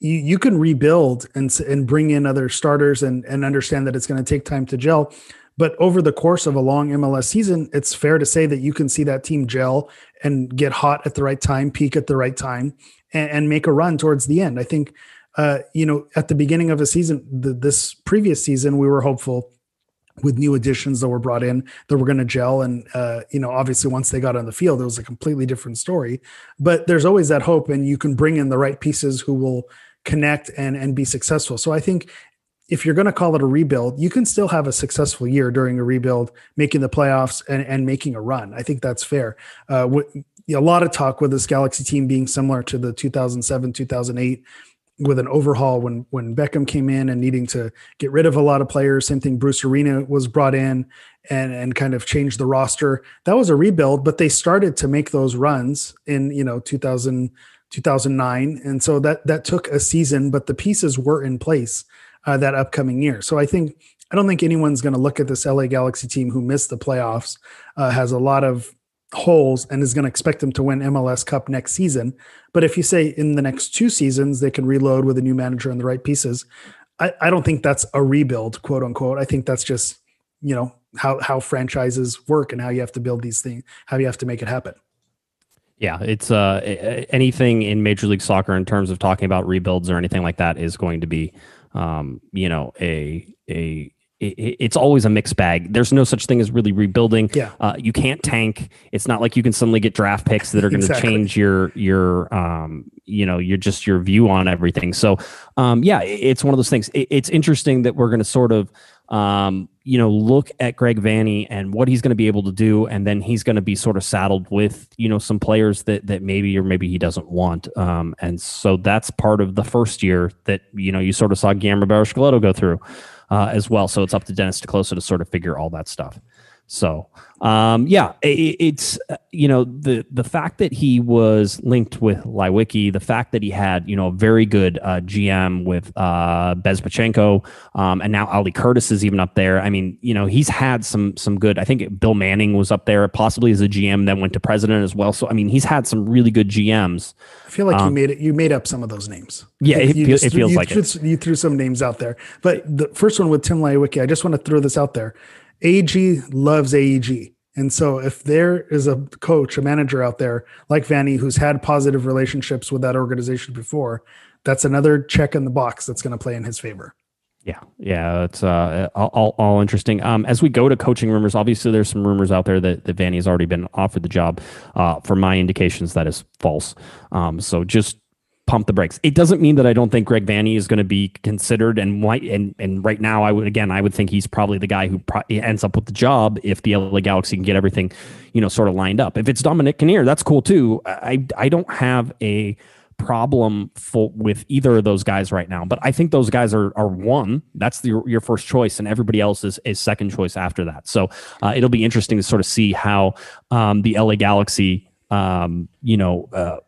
you, you can rebuild and and bring in other starters and and understand that it's going to take time to gel. But over the course of a long MLS season, it's fair to say that you can see that team gel and get hot at the right time, peak at the right time, and, and make a run towards the end. I think, uh, you know, at the beginning of a season, the, this previous season, we were hopeful with new additions that were brought in that were going to gel. And, uh, you know, obviously once they got on the field, it was a completely different story. But there's always that hope, and you can bring in the right pieces who will connect and and be successful. So I think if you're going to call it a rebuild, you can still have a successful year during a rebuild, making the playoffs and, and making a run. I think that's fair. Uh, a lot of talk with this Galaxy team being similar to the 2007 2008 with an overhaul when when Beckham came in and needing to get rid of a lot of players. Same thing, Bruce Arena was brought in and and kind of changed the roster. That was a rebuild, but they started to make those runs in you know 2000 2009 and so that that took a season but the pieces were in place uh, that upcoming year. So i think i don't think anyone's going to look at this la galaxy team who missed the playoffs uh, has a lot of holes and is going to expect them to win mls cup next season. But if you say in the next two seasons they can reload with a new manager and the right pieces i, I don't think that's a rebuild quote unquote. I think that's just you know how how franchises work and how you have to build these things how you have to make it happen yeah, it's uh, anything in Major League Soccer in terms of talking about rebuilds or anything like that is going to be, um, you know, a a it's always a mixed bag. There's no such thing as really rebuilding. Yeah. Uh, you can't tank. It's not like you can suddenly get draft picks that are going to exactly. change your your um you know your just your view on everything. So um yeah, it's one of those things. It's interesting that we're going to sort of um, you know, look at Greg Vanney and what he's going to be able to do, and then he's going to be sort of saddled with you know some players that that maybe or maybe he doesn't want, um, and so that's part of the first year that you know you sort of saw Guillermo Barros go through uh, as well. So it's up to Dennis te Kloese to sort of figure all that stuff. So um, yeah, it, it's uh, you know the the fact that he was linked with Leiweke, the fact that he had you know a very good uh, GM with uh, Bezbatchenko, um, and now Ali Curtis is even up there. I mean, you know, he's had some some good. I think Bill Manning was up there, possibly as a GM, then went to president as well. So I mean, he's had some really good GMs. I feel like um, you made it. You made up some of those names. Yeah, it, it feels you like threw, it. You threw some names out there, but the first one with Tim Leiweke, I just want to throw this out there. AG loves AEG. And so if there is a coach, a manager out there like Vanney who's had positive relationships with that organization before, that's another check in the box that's going to play in his favor. Yeah, yeah, it's uh, all, all interesting. Um, as we go to coaching rumors, obviously there's some rumors out there that, that Vanney has already been offered the job. Uh, for my indications, that is false. Um, so just pump the brakes. It doesn't mean that I don't think Greg Vanney is going to be considered and white and and right now I would again I would think he's probably the guy who pro- ends up with the job if the LA Galaxy can get everything you know sort of lined up. If it's Dominic Kinnear, that's cool too. I I don't have a problem for, with either of those guys right now, but I think those guys are are one. That's the, your first choice, and everybody else is is second choice after that. So uh, it'll be interesting to sort of see how um, the LA Galaxy um, you know, uh,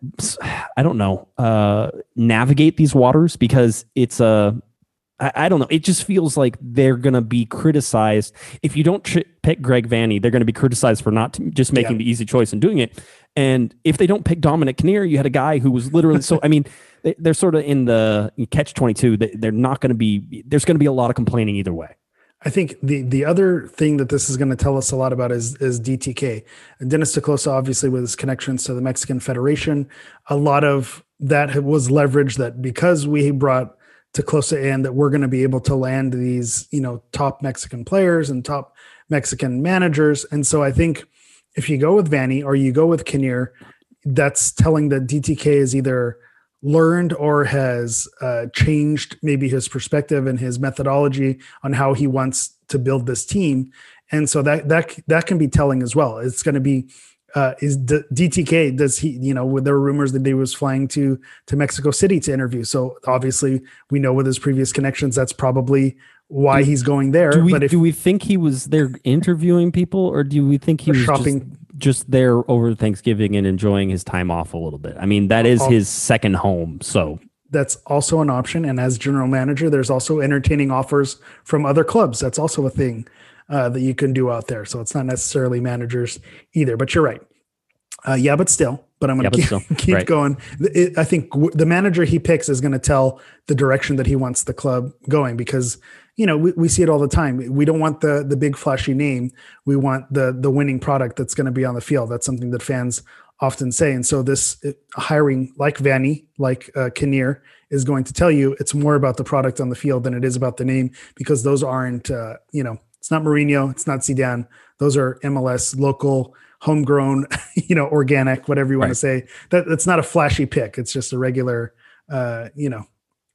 I don't know, uh, navigate these waters because it's a I, I don't know. It just feels like they're going to be criticized. If you don't tr- pick Greg Vanney, they're going to be criticized for not t- just making Yeah. the easy choice and doing it. And if they don't pick Dominic Kinnear, you had a guy who was literally so. I mean, they, they're sort of in the catch twenty two. They, they're not going to be. There's going to be a lot of complaining either way. I think the the other thing that this is going to tell us a lot about is is DTK. And Dennis te Kloese, obviously, with his connections to the Mexican Federation, a lot of that was leverage that because we brought te Kloese in, that we're going to be able to land these you know top Mexican players and top Mexican managers. And so I think if you go with Vanney or you go with Kinnear, that's telling that DTK is either learned or has uh, changed maybe his perspective and his methodology on how he wants to build this team and so that that that can be telling as well it's going to be uh, is D- DTK does he you know with there were rumors that he was flying to to Mexico City to interview so obviously we know with his previous connections that's probably why Do- he's going there Do we but if do we think he was there interviewing people, or do we think he was shopping. just, just there over Thanksgiving and enjoying his time off a little bit? I mean, that is his second home. So that's also an option. And as general manager, there's also entertaining offers from other clubs. That's also a thing uh, that you can do out there. So it's not necessarily managers either. But you're right. Uh, yeah, but still. But I'm going to keep, keep right. going. It, I think w- the manager he picks is going to tell the direction that he wants the club going because you know we, we see it all the time. We don't want the the big flashy name. We want the the winning product that's going to be on the field. That's something that fans often say. And so this hiring like Vanney, like uh, Kinnear, is going to tell you it's more about the product on the field than it is about the name because those aren't uh, you know it's not Mourinho, it's not Zidane. Those are MLS local, homegrown, you know, organic, whatever you want Right. to say. That that's not a flashy pick. It's just a regular, uh, you know,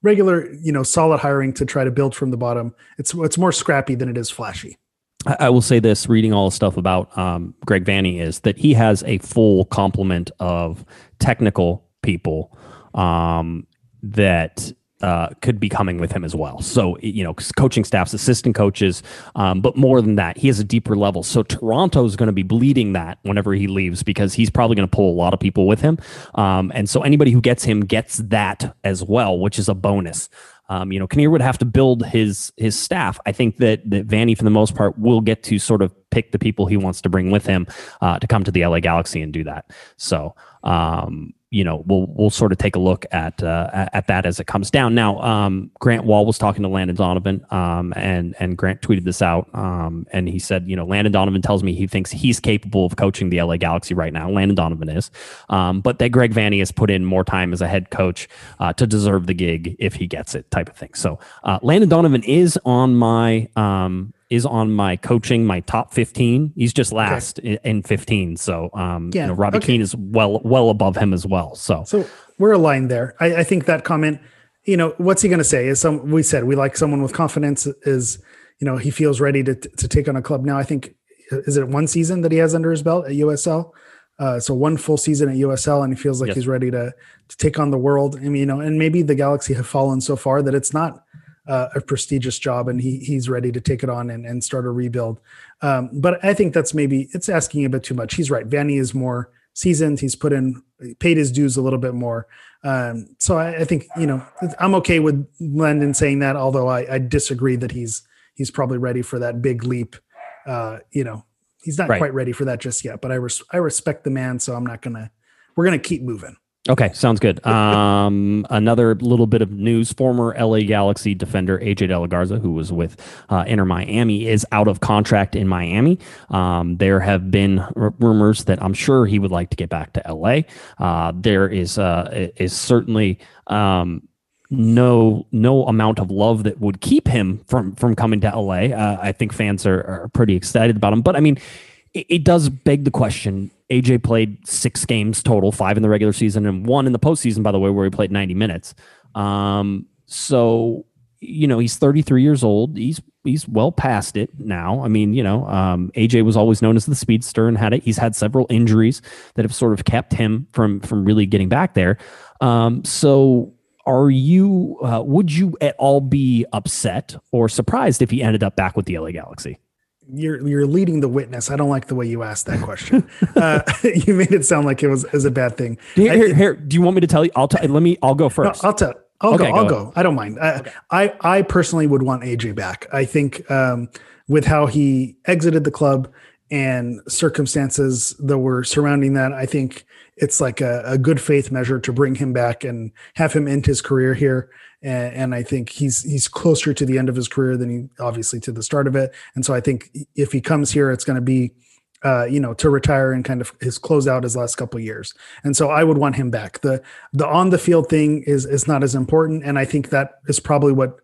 regular, you know, solid hiring to try to build from the bottom. It's it's more scrappy than it is flashy. I, will say this: reading all the stuff about um, Greg Vanney is that he has a full complement of technical people um, that. Uh, could be coming with him as well. So, you know, coaching staffs, assistant coaches, um, but more than that, he has a deeper level. So, Toronto is going to be bleeding that whenever he leaves because he's probably going to pull a lot of people with him. Um, and so, anybody who gets him gets that as well, which is a bonus. Um, you know, Kinnear would have to build his his staff. I think that that Vanney, for the most part, will get to sort of pick the people he wants to bring with him uh, to come to the LA Galaxy and do that. So, um, you know, we'll we'll sort of take a look at uh, at at that as it comes down. Now, um, Grant Wahl was talking to Landon Donovan, um, and and Grant tweeted this out, um, and he said, you know, Landon Donovan tells me he thinks he's capable of coaching the LA Galaxy right now. Landon Donovan is, um, but that Greg Vanney has put in more time as a head coach uh, to deserve the gig if he gets it, type of thing. So, uh, Landon Donovan is on my um, is on my coaching, my top 15. He's just last in, in 15. So, um, Yeah, you know, Robbie okay. Keane is well, well above him as well. So, So we're aligned there. I, I think that comment, you know, what's he going to say? Is some we said we like someone with confidence. Is you know he feels ready to to take on a club now. I think is it one season that he has under his belt at USL. Uh, so one full season at USL, and he feels like Yes. he's ready to to take on the world. I mean, you know, and maybe the Galaxy have fallen so far that it's not uh, a prestigious job, and he he's ready to take it on and, and start a rebuild. Um, but I think that's maybe it's asking a bit too much. He's right. Vanney is more seasoned. He's put in paid his dues a little bit more. Um, so I, I think you know I'm okay with Landon saying that, although I, I disagree that he's he's probably ready for that big leap. Uh, you know, he's not Right. quite ready for that just yet. But I res- I respect the man, so I'm not gonna. We're gonna keep moving. Okay, sounds good. Um, another little bit of news: former LA Galaxy defender AJ De La Garza, who was with uh, Inter Miami, is out of contract in Miami. Um, there have been r- rumors that I'm sure he would like to get back to LA. Uh, there is uh, is certainly. Um, no no amount of love that would keep him from from coming to LA. Uh, I think fans are, are pretty excited about him. But I mean, it, it does beg the question. AJ played six games total, five in the regular season and one in the postseason, by the way, where he played 90 minutes. Um, so you know he's 33 years old. He's he's well past it now. I mean, you know, um, AJ was always known as the speedster and had it. He's had several injuries that have sort of kept him from from really getting back there. Um, so are you uh, would you at all be upset or surprised if he ended up back with the LA Galaxy? You're you're leading the witness. I don't like the way you asked that question. uh, you made it sound like it was as a bad thing. Here, here, here, do you want me to tell you? I'll tell. Let me. I'll go No, first. I'll tell. I'll Okay, go. I'll go go. I don't mind. I, I I personally would want AJ back. I think um, with how he exited the club and circumstances that were surrounding that, I think it's like a, a good faith measure to bring him back and have him end his career here. And, and I think he's he's closer to the end of his career than he obviously to the start of it. And so I think if he comes here, it's going to be uh, you know, to retire and kind of his close out his last couple years. And so I would want him back. The the on the field thing is is not as important, and I think that is probably what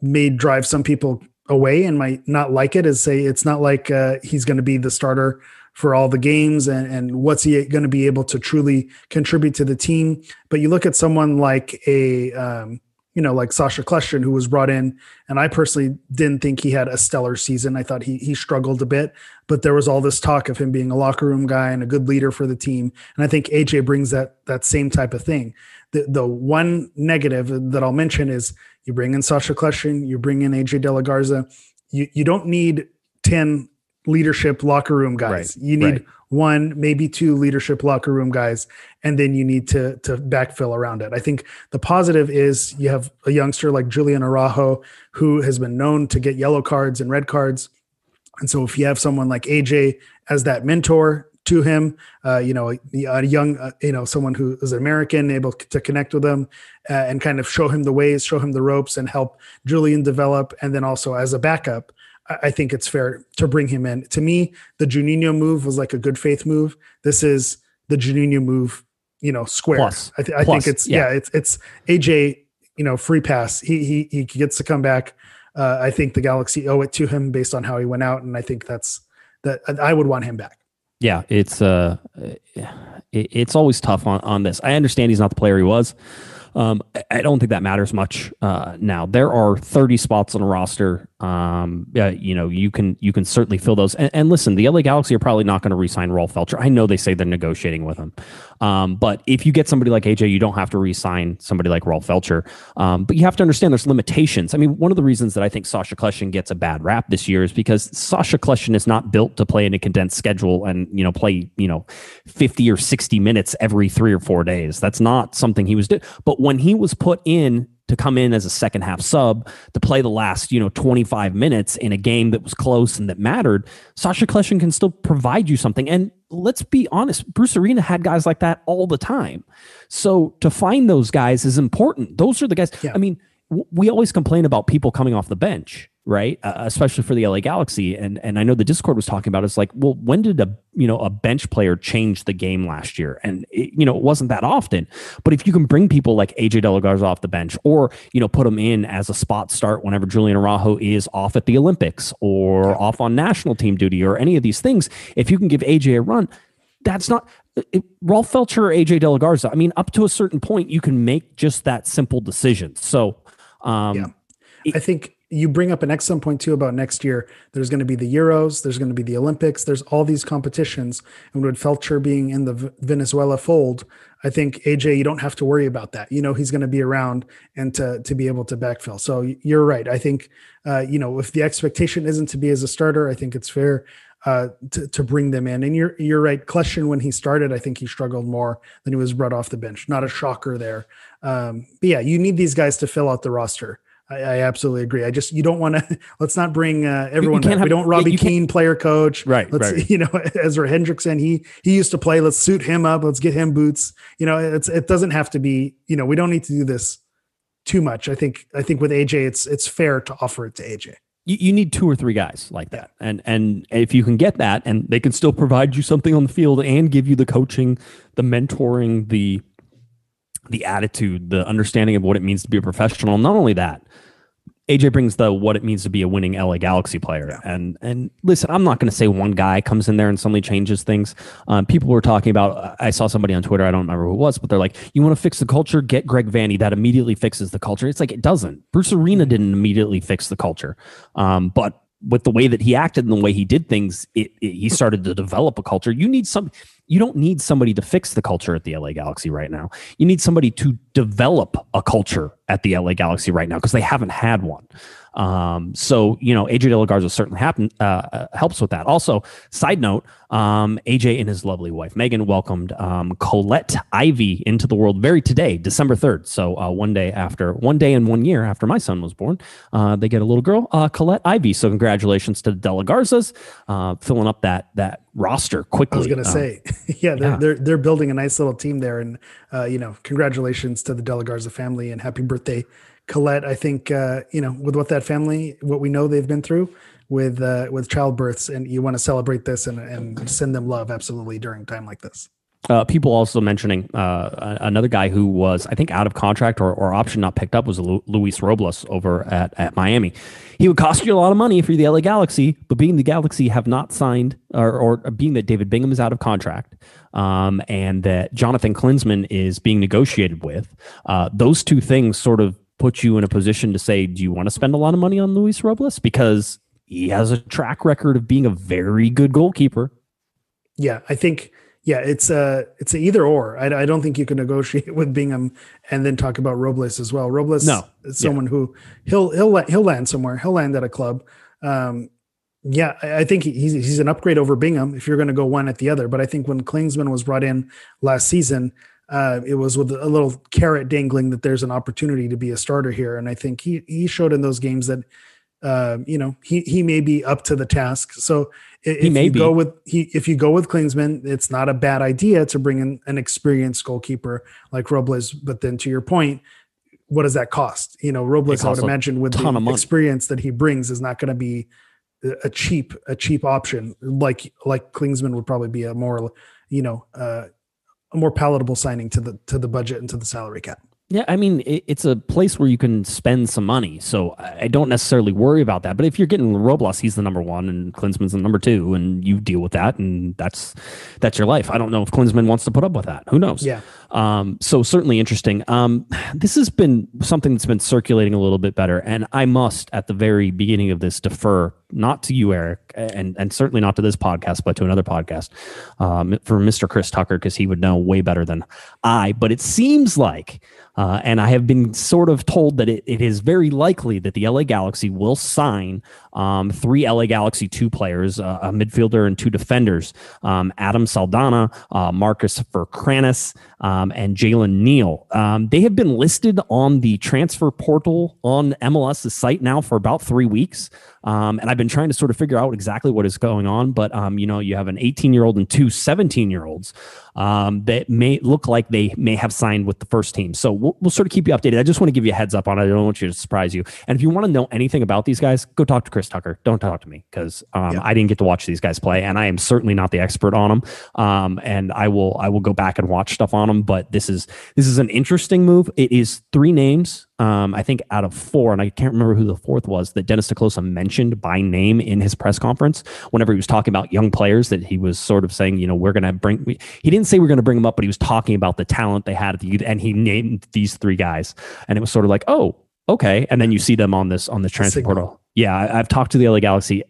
may drive some people away and might not like it. Is say it's not like uh, he's going to be the starter for all the games, and and what's he going to be able to truly contribute to the team. But you look at someone like a um, you know, like Sacha Kljestan, who was brought in, and I personally didn't think he had a stellar season. I thought he he struggled a bit, but there was all this talk of him being a locker room guy and a good leader for the team. And I think AJ brings that that same type of thing. The the one negative that I'll mention is you bring in Sacha Kljestan, you bring in AJ De La Garza. You you don't need 10 leadership locker room guys. Right, you need right. one, maybe two leadership locker room guys, and then you need to to backfill around it. I think the positive is you have a youngster like Julian Araujo who has been known to get yellow cards and red cards. And so if you have someone like AJ as that mentor to him, uh, you know, a, a young, uh, you know, someone who is American, able to connect with him uh, and kind of show him the ways, show him the ropes, and help Julian develop. And then also as a backup, I, I think it's fair to bring him in. To me, the Juninho move was like a good faith move. This is the Juninho move, you know, square. Plus. I, th- I Plus, think it's yeah. yeah, it's it's AJ, you know, free pass. He he he gets to come back. Uh, I think the Galaxy owe it to him based on how he went out, and I think that's that. I would want him back. Yeah, it's uh, it, it's always tough on on this. I understand he's not the player he was. Um, I- don't think that matters much uh, now. There are 30 spots on a roster. Um, you know, you can you can certainly fill those. And, and listen, the LA Galaxy are probably not going to re-sign Rolf Feltscher. I know they say they're negotiating with him, um, but if you get somebody like AJ, you don't have to re-sign somebody like Rolf Feltscher. Um, but you have to understand there's limitations. I mean, one of the reasons that I think Sacha Kljestan gets a bad rap this year is because Sacha Kljestan is not built to play in a condensed schedule and you know play you know 50 or 60 minutes every three or four days. That's not something he was doing. But when he was put in to come in as a second half sub to play the last, you know, 25 minutes in a game that was close and that mattered, Sacha Kljestan can still provide you something. And let's be honest, Bruce Arena had guys like that all the time. So to find those guys is important. Those are the guys. Yeah. I mean, w- we always complain about people coming off the bench, right? Uh, especially for the LA Galaxy. And and I know the Discord was talking about. It's like, well, when did a you know a bench player change the game last year? And it, you know it wasn't that often. But if you can bring people like AJ De La Garza off the bench, or you know put them in as a spot start whenever Julian Araujo is off at the Olympics or off on national team duty or any of these things, if you can give AJ a run, that's not it, Rolf Feltscher or AJ De La Garza. I mean, up to a certain point, you can make just that simple decision. So, um, Yeah. I think you bring up an excellent point too about next year. There's going to be the Euros, there's going to be the Olympics, there's all these competitions. And with Feltscher being in the V- Venezuela fold, I think AJ, you don't have to worry about that. You know, he's going to be around and to to be able to backfill. So you're right. I think, uh, you know, if the expectation isn't to be as a starter, I think it's fair uh, to, to bring them in. And you're you're right. Kljestan, when he started, I think he struggled more than he was brought off the bench. Not a shocker there. Um, but yeah, you need these guys to fill out the roster. I, I absolutely agree. I just you don't want to. Let's not bring uh, everyone. have- we don't Robbie Keane player coach. Right, Let's right. you know Ezra Hendrickson. He he used to play. Let's suit him up. Let's get him boots. You know, it's it doesn't have to be. You know, we don't need to do this too much. I think I think with AJ, it's it's fair to offer it to AJ. you, you need two or three guys like that. And and if you can get that and they can still provide you something on the field and give you the coaching, the mentoring, the the attitude, the understanding of what it means to be a professional. Not only that, AJ brings the what it means to be a winning LA Galaxy player. And and listen, I'm not going to say one guy comes in there and suddenly changes things. Um, people were talking about. I saw somebody on Twitter. I don't remember who it was, but they're like, "You want to fix the culture? Get Greg Vanney. That immediately fixes the culture." It's like it doesn't. Bruce Arena didn't immediately fix the culture, um, but with the way that he acted and the way he did things, it, it- he started to develop a culture. You need some. you don't need somebody to fix the culture at the LA Galaxy right now. You need somebody to develop a culture at the LA Galaxy right now because they haven't had one. Um, so you know, AJ De La Garza certainly happen, uh, uh, helps with that. Also, side note, um, AJ and his lovely wife Megan welcomed um, Colette Ivy into the world very today, December third. So uh, one day after, one day and one year after my son was born, uh, they get a little girl, uh, Colette Ivy. So congratulations to the De La Garzas, uh, filling up that that roster quickly. I was going to say, yeah, they're, yeah, they're they're building a nice little team there, and you know, congratulations to the De La Garza family and happy birthday Colette, I think uh, you know with what that family, what we know they've been through with uh, with childbirths, and you want to celebrate this and, and send them love absolutely during time like this. Uh, people also mentioning uh, another guy who was, I think, out of contract or, or option not picked up was Lu- Luis Robles over at, at Miami. He would cost you a lot of money if you're the LA Galaxy, but being the Galaxy have not signed, or, or being that David Bingham is out of contract, um, and that Jonathan Klinsmann is being negotiated with, uh, those two things sort of put you in a position to say, do you want to spend a lot of money on Luis Robles? Because he has a track record of being a very good goalkeeper. Yeah, I think yeah, it's a it's a either or. I, I don't think you can negotiate with Bingham and then talk about Robles as well. Robles no. is someone yeah. who he'll he'll he'll land somewhere. He'll land at a club. Um, yeah, I think he's he's an upgrade over Bingham if you're going to go one at the other. But I think when Klinsmann was brought in last season, uh, it was with a little carrot dangling that there's an opportunity to be a starter here, and I think he he showed in those games that uh, you know he he may be up to the task. So if may you be. go with he if you go with Klinsmann, it's not a bad idea to bring in an experienced goalkeeper like Robles. But then to your point, what does that cost? You know, Robles, I would imagine with the experience that he brings, is not going to be a cheap a cheap option like like Klinsmann would probably be a more you know uh, a more palatable signing to the to the budget and to the salary cap. Yeah, I mean, it, it's a place where you can spend some money, so I don't necessarily worry about that. But if you're getting Robles, he's the number one, and Klinsmann's the number two, and you deal with that, and that's that's your life. I don't know if Klinsmann wants to put up with that. Who knows? Yeah. Um, so certainly interesting. Um, this has been something that's been circulating a little bit better, and I must at the very beginning of this defer not to you, Eric, and and certainly not to this podcast, but to another podcast um, for Mr. Chris Tucker because he would know way better than I. But it seems like uh, and I have been sort of told that it, it is very likely that the LA Galaxy will sign um, three LA Galaxy two players, uh, a midfielder and two defenders, um, Adam Saldana, uh, Marcus Ferkranus, um, and Jalen Neal. Um, they have been listed on the transfer portal on MLS's site now for about three weeks. Um, and I've been trying to sort of figure out exactly what is going on. But, um, you know, you have an 18 year old and two 17 year olds um, that may look like they may have signed with the first team. So we'll, we'll, sort of keep you updated. I just want to give you a heads up on it. I don't want you to surprise you. And if you want to know anything about these guys, go talk to Chris Tucker. Don't talk to me because um, yeah. I didn't get to watch these guys play, and I am certainly not the expert on them. Um, and I will I will go back and watch stuff on them. But this is this is an interesting move. It is three names um, I think out of four, and I can't remember who the fourth was, that Dennis te Kloese mentioned by name in his press conference whenever he was talking about young players that he was sort of saying, you know, we're going to bring, he didn't say we're going to bring them up, but he was talking about the talent they had at the youth, and he named these three guys. And it was sort of like, oh, okay. And then you see them on this, on the transfer portal yeah, I, have talked to the LA Galaxy.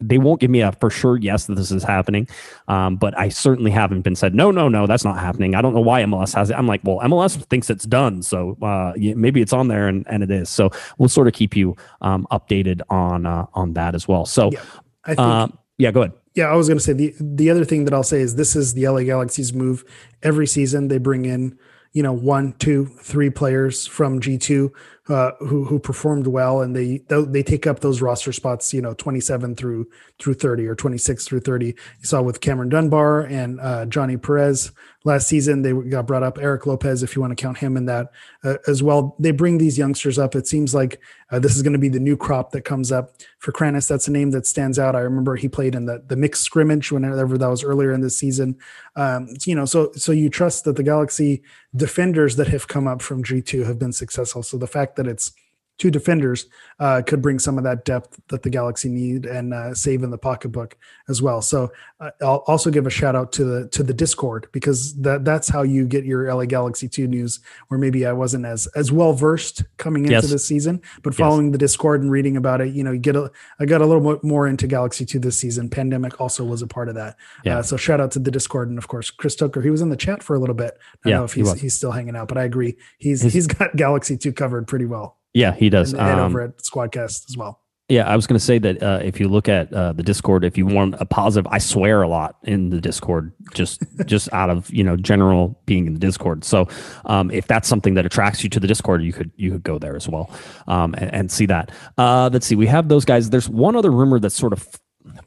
They won't give me a for sure yes that this is happening, um, but I certainly haven't been said no, no, no, that's not happening. I don't know why MLS has it. I'm like, well, MLS thinks it's done, so uh, maybe it's on there, and, and it is. So we'll sort of keep you um, updated on uh, on that as well. So, yeah, I think, uh, yeah, go ahead. Yeah, I was going to say the the other thing that I'll say is this is the LA Galaxy's move. Every season they bring in you know one, two, three players from G two uh, who who performed well, and they they take up those roster spots. You know, twenty seven through through thirty or twenty six through thirty. You saw with Cameron Dunbar and uh, Johnny Perez last season. They got brought up. Eric Lopez, if you want to count him in that uh, as well. They bring these youngsters up. It seems like uh, this is going to be the new crop that comes up Ferkranus. That's a name that stands out. I remember he played in the the mixed scrimmage whenever that was earlier in the season. Um, you know, so so you trust that the Galaxy defenders that have come up from G two have been successful. So the fact that it's two defenders uh, could bring some of that depth that the Galaxy need and uh, save in the pocketbook as well. So uh, I'll also give a shout out to the to the Discord because that that's how you get your LA Galaxy two news. Where maybe I wasn't as as well versed coming into Yes. this season, but following the Discord and reading about it, you know, you get a I got a little bit more into Galaxy two this season. Pandemic also was a part of that. Yeah. Uh, so shout out to the Discord and of course Chris Tucker. He was in the chat for a little bit. I don't Yeah, know if he's was. he's still hanging out, but I agree. He's His- he's got Galaxy two covered pretty well Yeah, he does. and, and Um, over at Squadcast as well. Yeah, I was going to say that uh, if you look at uh, the Discord, if you want a positive, I swear a lot in the Discord, just just out of you know general being in the Discord. So um, if that's something that attracts you to the Discord, you could you could go there as well um, and, and see that. Uh, let's see, we have those guys. There's one other rumor that's sort of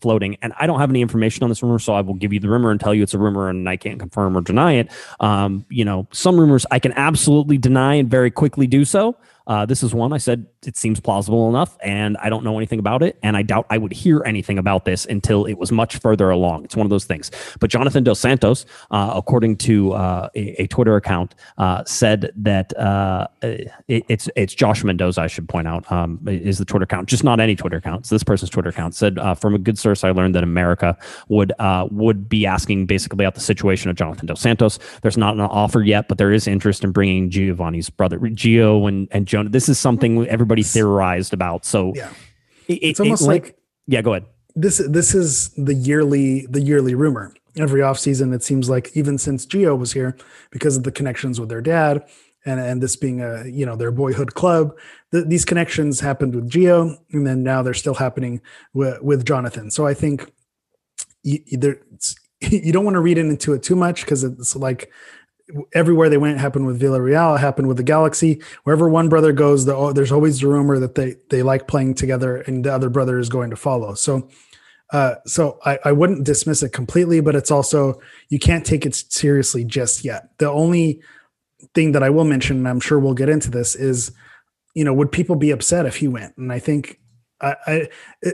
floating, and I don't have any information on this rumor, so I will give you the rumor and tell you it's a rumor, and I can't confirm or deny it. Um, you know, some rumors I can absolutely deny and very quickly do so. Uh, this is one I said it seems plausible enough, and I don't know anything about it, and I doubt I would hear anything about this until it was much further along. It's one of those things. But Jonathan Dos Santos, uh, according to uh, a, a Twitter account, uh, said that uh, it, it's it's Josh Mendoza. I should point out um, is the Twitter account, just not any Twitter account. It's this person's Twitter account. Said uh, from a good source, I learned that America would would be asking basically about the situation of Jonathan Dos Santos. There's not an offer yet, but there is interest in bringing Giovanni's brother Gio and and This is something everybody theorized about. So Yeah. it, it- It's almost it- like yeah. Go ahead. this this is the yearly the yearly rumor every offseason it seems like even since Gio was here because of the connections with their dad and and this being a you know their boyhood club th- these connections happened with Gio and then now they're still happening with, with jonathan so i think you, you don't want to read into it too much because it's like everywhere they went it happened with Villarreal, it happened with the Galaxy. Wherever one brother goes, the, there's always the rumor that they they like playing together, and the other brother is going to follow. So, uh, so I, I wouldn't dismiss it completely, but it's also you can't take it seriously just yet. The only thing that I will mention, and I'm sure we'll get into this, is you know would people be upset if he went? And I think. I I,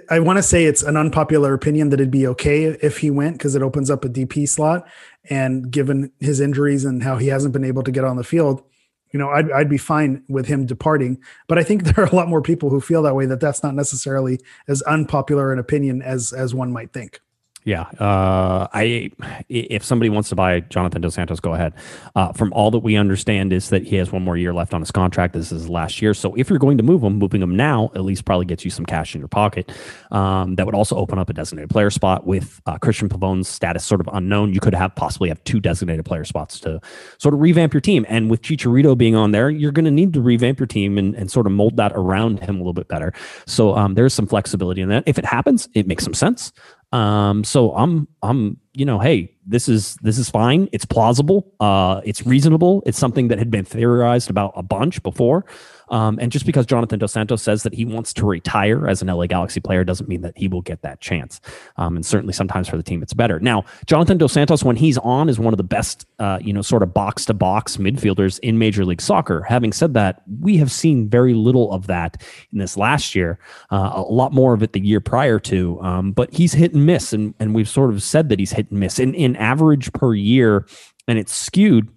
I want to say it's an unpopular opinion that it'd be okay if he went because it opens up a DP slot, and given his injuries and how he hasn't been able to get on the field, you know, I'd, I'd be fine with him departing. But I think there are a lot more people who feel that way. That that's not necessarily as unpopular an opinion as as one might think. Yeah, uh, I if somebody wants to buy Jonathan Dos Santos, go ahead. Uh, from all that we understand is that he has one more year left on his contract. This is last year, so if you're going to move him, moving him now at least probably gets you some cash in your pocket. Um, that would also open up a designated player spot with uh, Cristian Pavón's status sort of unknown. You could have possibly have two designated player spots to sort of revamp your team. And with Chicharito being on there, you're going to need to revamp your team and, and sort of mold that around him a little bit better. So um, there's some flexibility in that. If it happens, it makes some sense. Um, so I'm, I'm, you know, hey, this is this is fine. It's plausible. Uh, it's reasonable. It's something that had been theorized about a bunch before. Um, and just because Jonathan Dos Santos says that he wants to retire as an LA Galaxy player doesn't mean that he will get that chance. Um, and certainly sometimes for the team, it's better. Now, Jonathan Dos Santos, when he's on, is one of the best, uh, you know, sort of box to box midfielders in Major League Soccer. Having said that, we have seen very little of that in this last year. Uh, a lot more of it the year prior to. Um, but he's hit and miss, and and we've sort of said that he's hit and miss. In in average per year, and it's skewed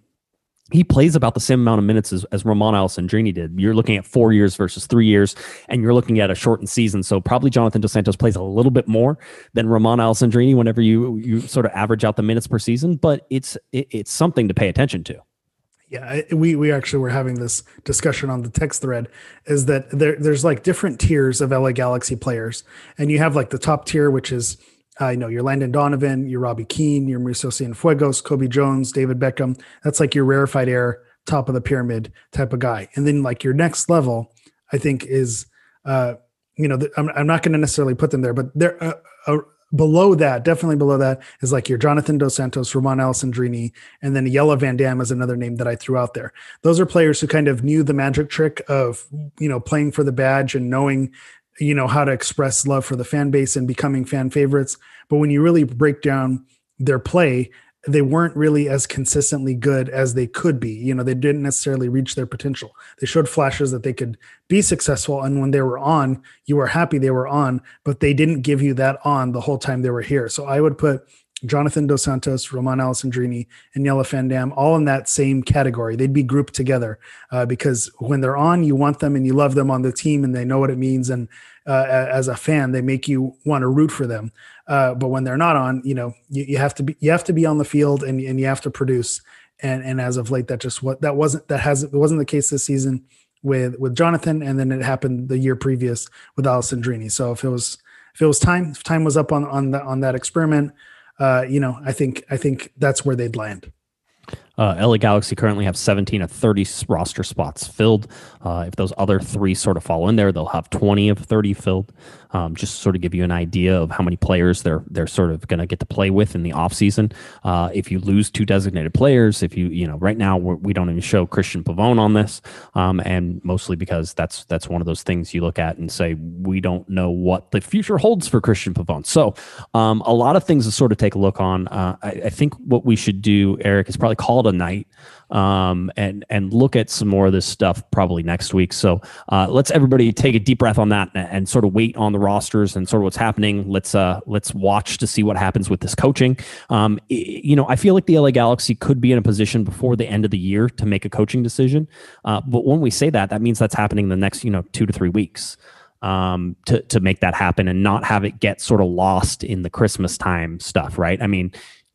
he plays about the same amount of minutes as, as Roman Alessandrini did. You're looking at four years versus three years, and you're looking at a shortened season. So probably Jonathan Dos Santos plays a little bit more than Roman Alessandrini whenever you you sort of average out the minutes per season. But it's it, it's something to pay attention to. Yeah, we we actually were having this discussion on the text thread. Is that there? There's like different tiers of LA Galaxy players, and you have like the top tier, which is uh, you know your Landon Donovan, your Robbie Keane, your Mauricio Cienfuegos, Cobi Jones, David Beckham. That's like your rarefied air, top of the pyramid type of guy. And then like your next level, I think is uh, you know the, I'm I'm not going to necessarily put them there, but they're uh, uh, below that, definitely below that is like your Jonathan Dos Santos, Roman Alessandrini, and then Jelle Van Damme is another name that I threw out there. Those are players who kind of knew the magic trick of you know playing for the badge and knowing you know how to express love for the fan base and becoming fan favorites. But when you really break down their play, they weren't really as consistently good as they could be. You know, they didn't necessarily reach their potential. They showed flashes that they could be successful. And when they were on, you were happy they were on, but they didn't give you that on the whole time they were here. So I would put Jonathan Dos Santos, Roman Alessandrini, and Jelle Van Damme, all in that same category. They'd be grouped together uh, because when they're on, you want them and you love them on the team and they know what it means. And uh, as a fan, they make you want to root for them. Uh, but when they're not on, you know, you, you, have to be you have to be on the field and, and you have to produce. And and as of late, that just what that wasn't that has it wasn't the case this season with with Jonathan, and then it happened the year previous with Alessandrini. So if it was if it was time, if time was up on on the, on that experiment, uh, you know, I think I think that's where they'd land. Uh, LA Galaxy currently have 17 of 30 roster spots filled. Uh, if those other three sort of fall in there, they'll have 20 of 30 filled um, just sort of give you an idea of how many players they're they're sort of going to get to play with in the offseason. Uh, if you lose two designated players, if you you know right now we're, we do not even show Cristian Pavón on this, um, and mostly because that's that's one of those things you look at and say we don't know what the future holds for Cristian Pavón. So um, a lot of things to sort of take a look on. Uh, I, I think what we should do, Eric, is probably call it a night um, and and look at some more of this stuff probably next week. So uh, let's everybody take a deep breath on that and, and, sort of wait on the rosters and sort of what's happening. Let's uh, let's watch to see what happens with this coaching. Um, you know, I feel like the LA Galaxy could be in a position before the end of the year to make a coaching decision. Uh, but when we say that, that means that's happening in the next you know two to three weeks um, to to make that happen and not have it get sort of lost in the Christmas time stuff, right? I mean,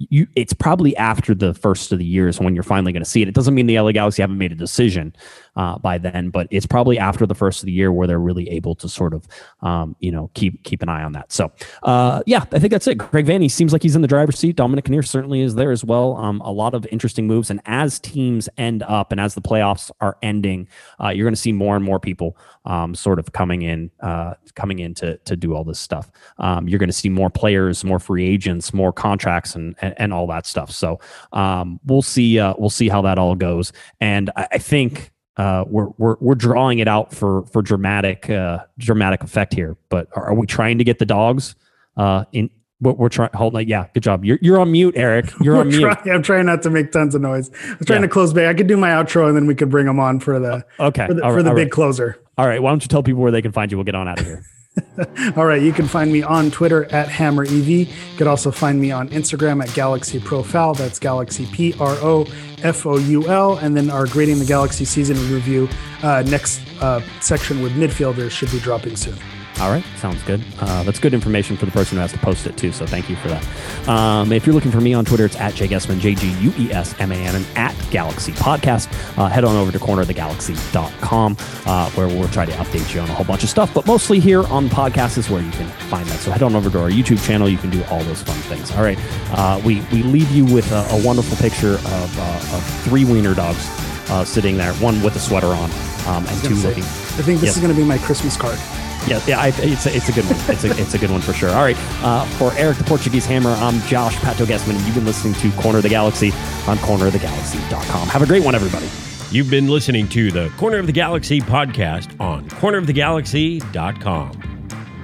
you it's probably after the first of the years when you're finally going to see it. It doesn't mean the LA Galaxy haven't made a decision uh, by then, but it's probably after the first of the year where they're really able to sort of um, you know keep keep an eye on that. So uh, yeah, I think that's it. Greg Vanney seems like he's in the driver's seat. Dominic Kinnear certainly is there as well. Um, a lot of interesting moves, and as teams end up and as the playoffs are ending, uh, you're going to see more and more people um, sort of coming in uh, coming in to to do all this stuff. Um, you're going to see more players, more free agents, more contracts, and and, and all that stuff. So um, we'll see. Uh, we'll see how that all goes. And I, I think uh, we're we're we're drawing it out for for dramatic uh, dramatic effect here. But are, are we trying to get the dogs uh, in? We're, we're trying. Hold on. Yeah, good job. You're you're on mute, Eric. You're on mute. Trying, I'm trying not to make tons of noise. I'm trying yeah. to close back. I could do my outro and then we could bring them on for the okay for the, for the big right. closer. All right. Why don't you tell people where they can find you? We'll get on out of here. All right, you can find me on Twitter at Hammer EV. You could also find me on Instagram at Galaxy Profoul. That's Galaxy P R O F O U L. And then our Grading the Galaxy season review uh, next uh, section with midfielders should be dropping soon. All right, sounds good. Uh, that's good information for the person who has to post it too. So thank you for that. Um, if you're looking for me on Twitter, it's at Jay J G U E S M A N, and at Galaxy Podcast. Uh, head on over to cornerofthegalaxy.com uh, where we'll try to update you on a whole bunch of stuff. But mostly here on the podcast is where you can find that. So head on over to our YouTube channel. You can do all those fun things. All right, uh, we we leave you with a, a wonderful picture of, uh, of three wiener dogs uh, sitting there, one with a sweater on, um, and two looking. I think this yes. is going to be my Christmas card. Yeah, yeah, I, it's, a, it's a good one. It's a, it's a good one for sure. All right, uh, for Eric the Portuguese Hammer, I'm Josh Pato Guesman, and you've been listening to Corner of the Galaxy on cornerofthegalaxy.com. Have a great one, everybody. You've been listening to the Corner of the Galaxy podcast on cornerofthegalaxy.com.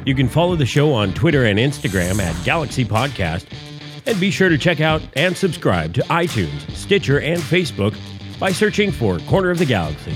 You can follow the show on Twitter and Instagram at Galaxy Podcast, and be sure to check out and subscribe to iTunes, Stitcher, and Facebook by searching for Corner of the Galaxy.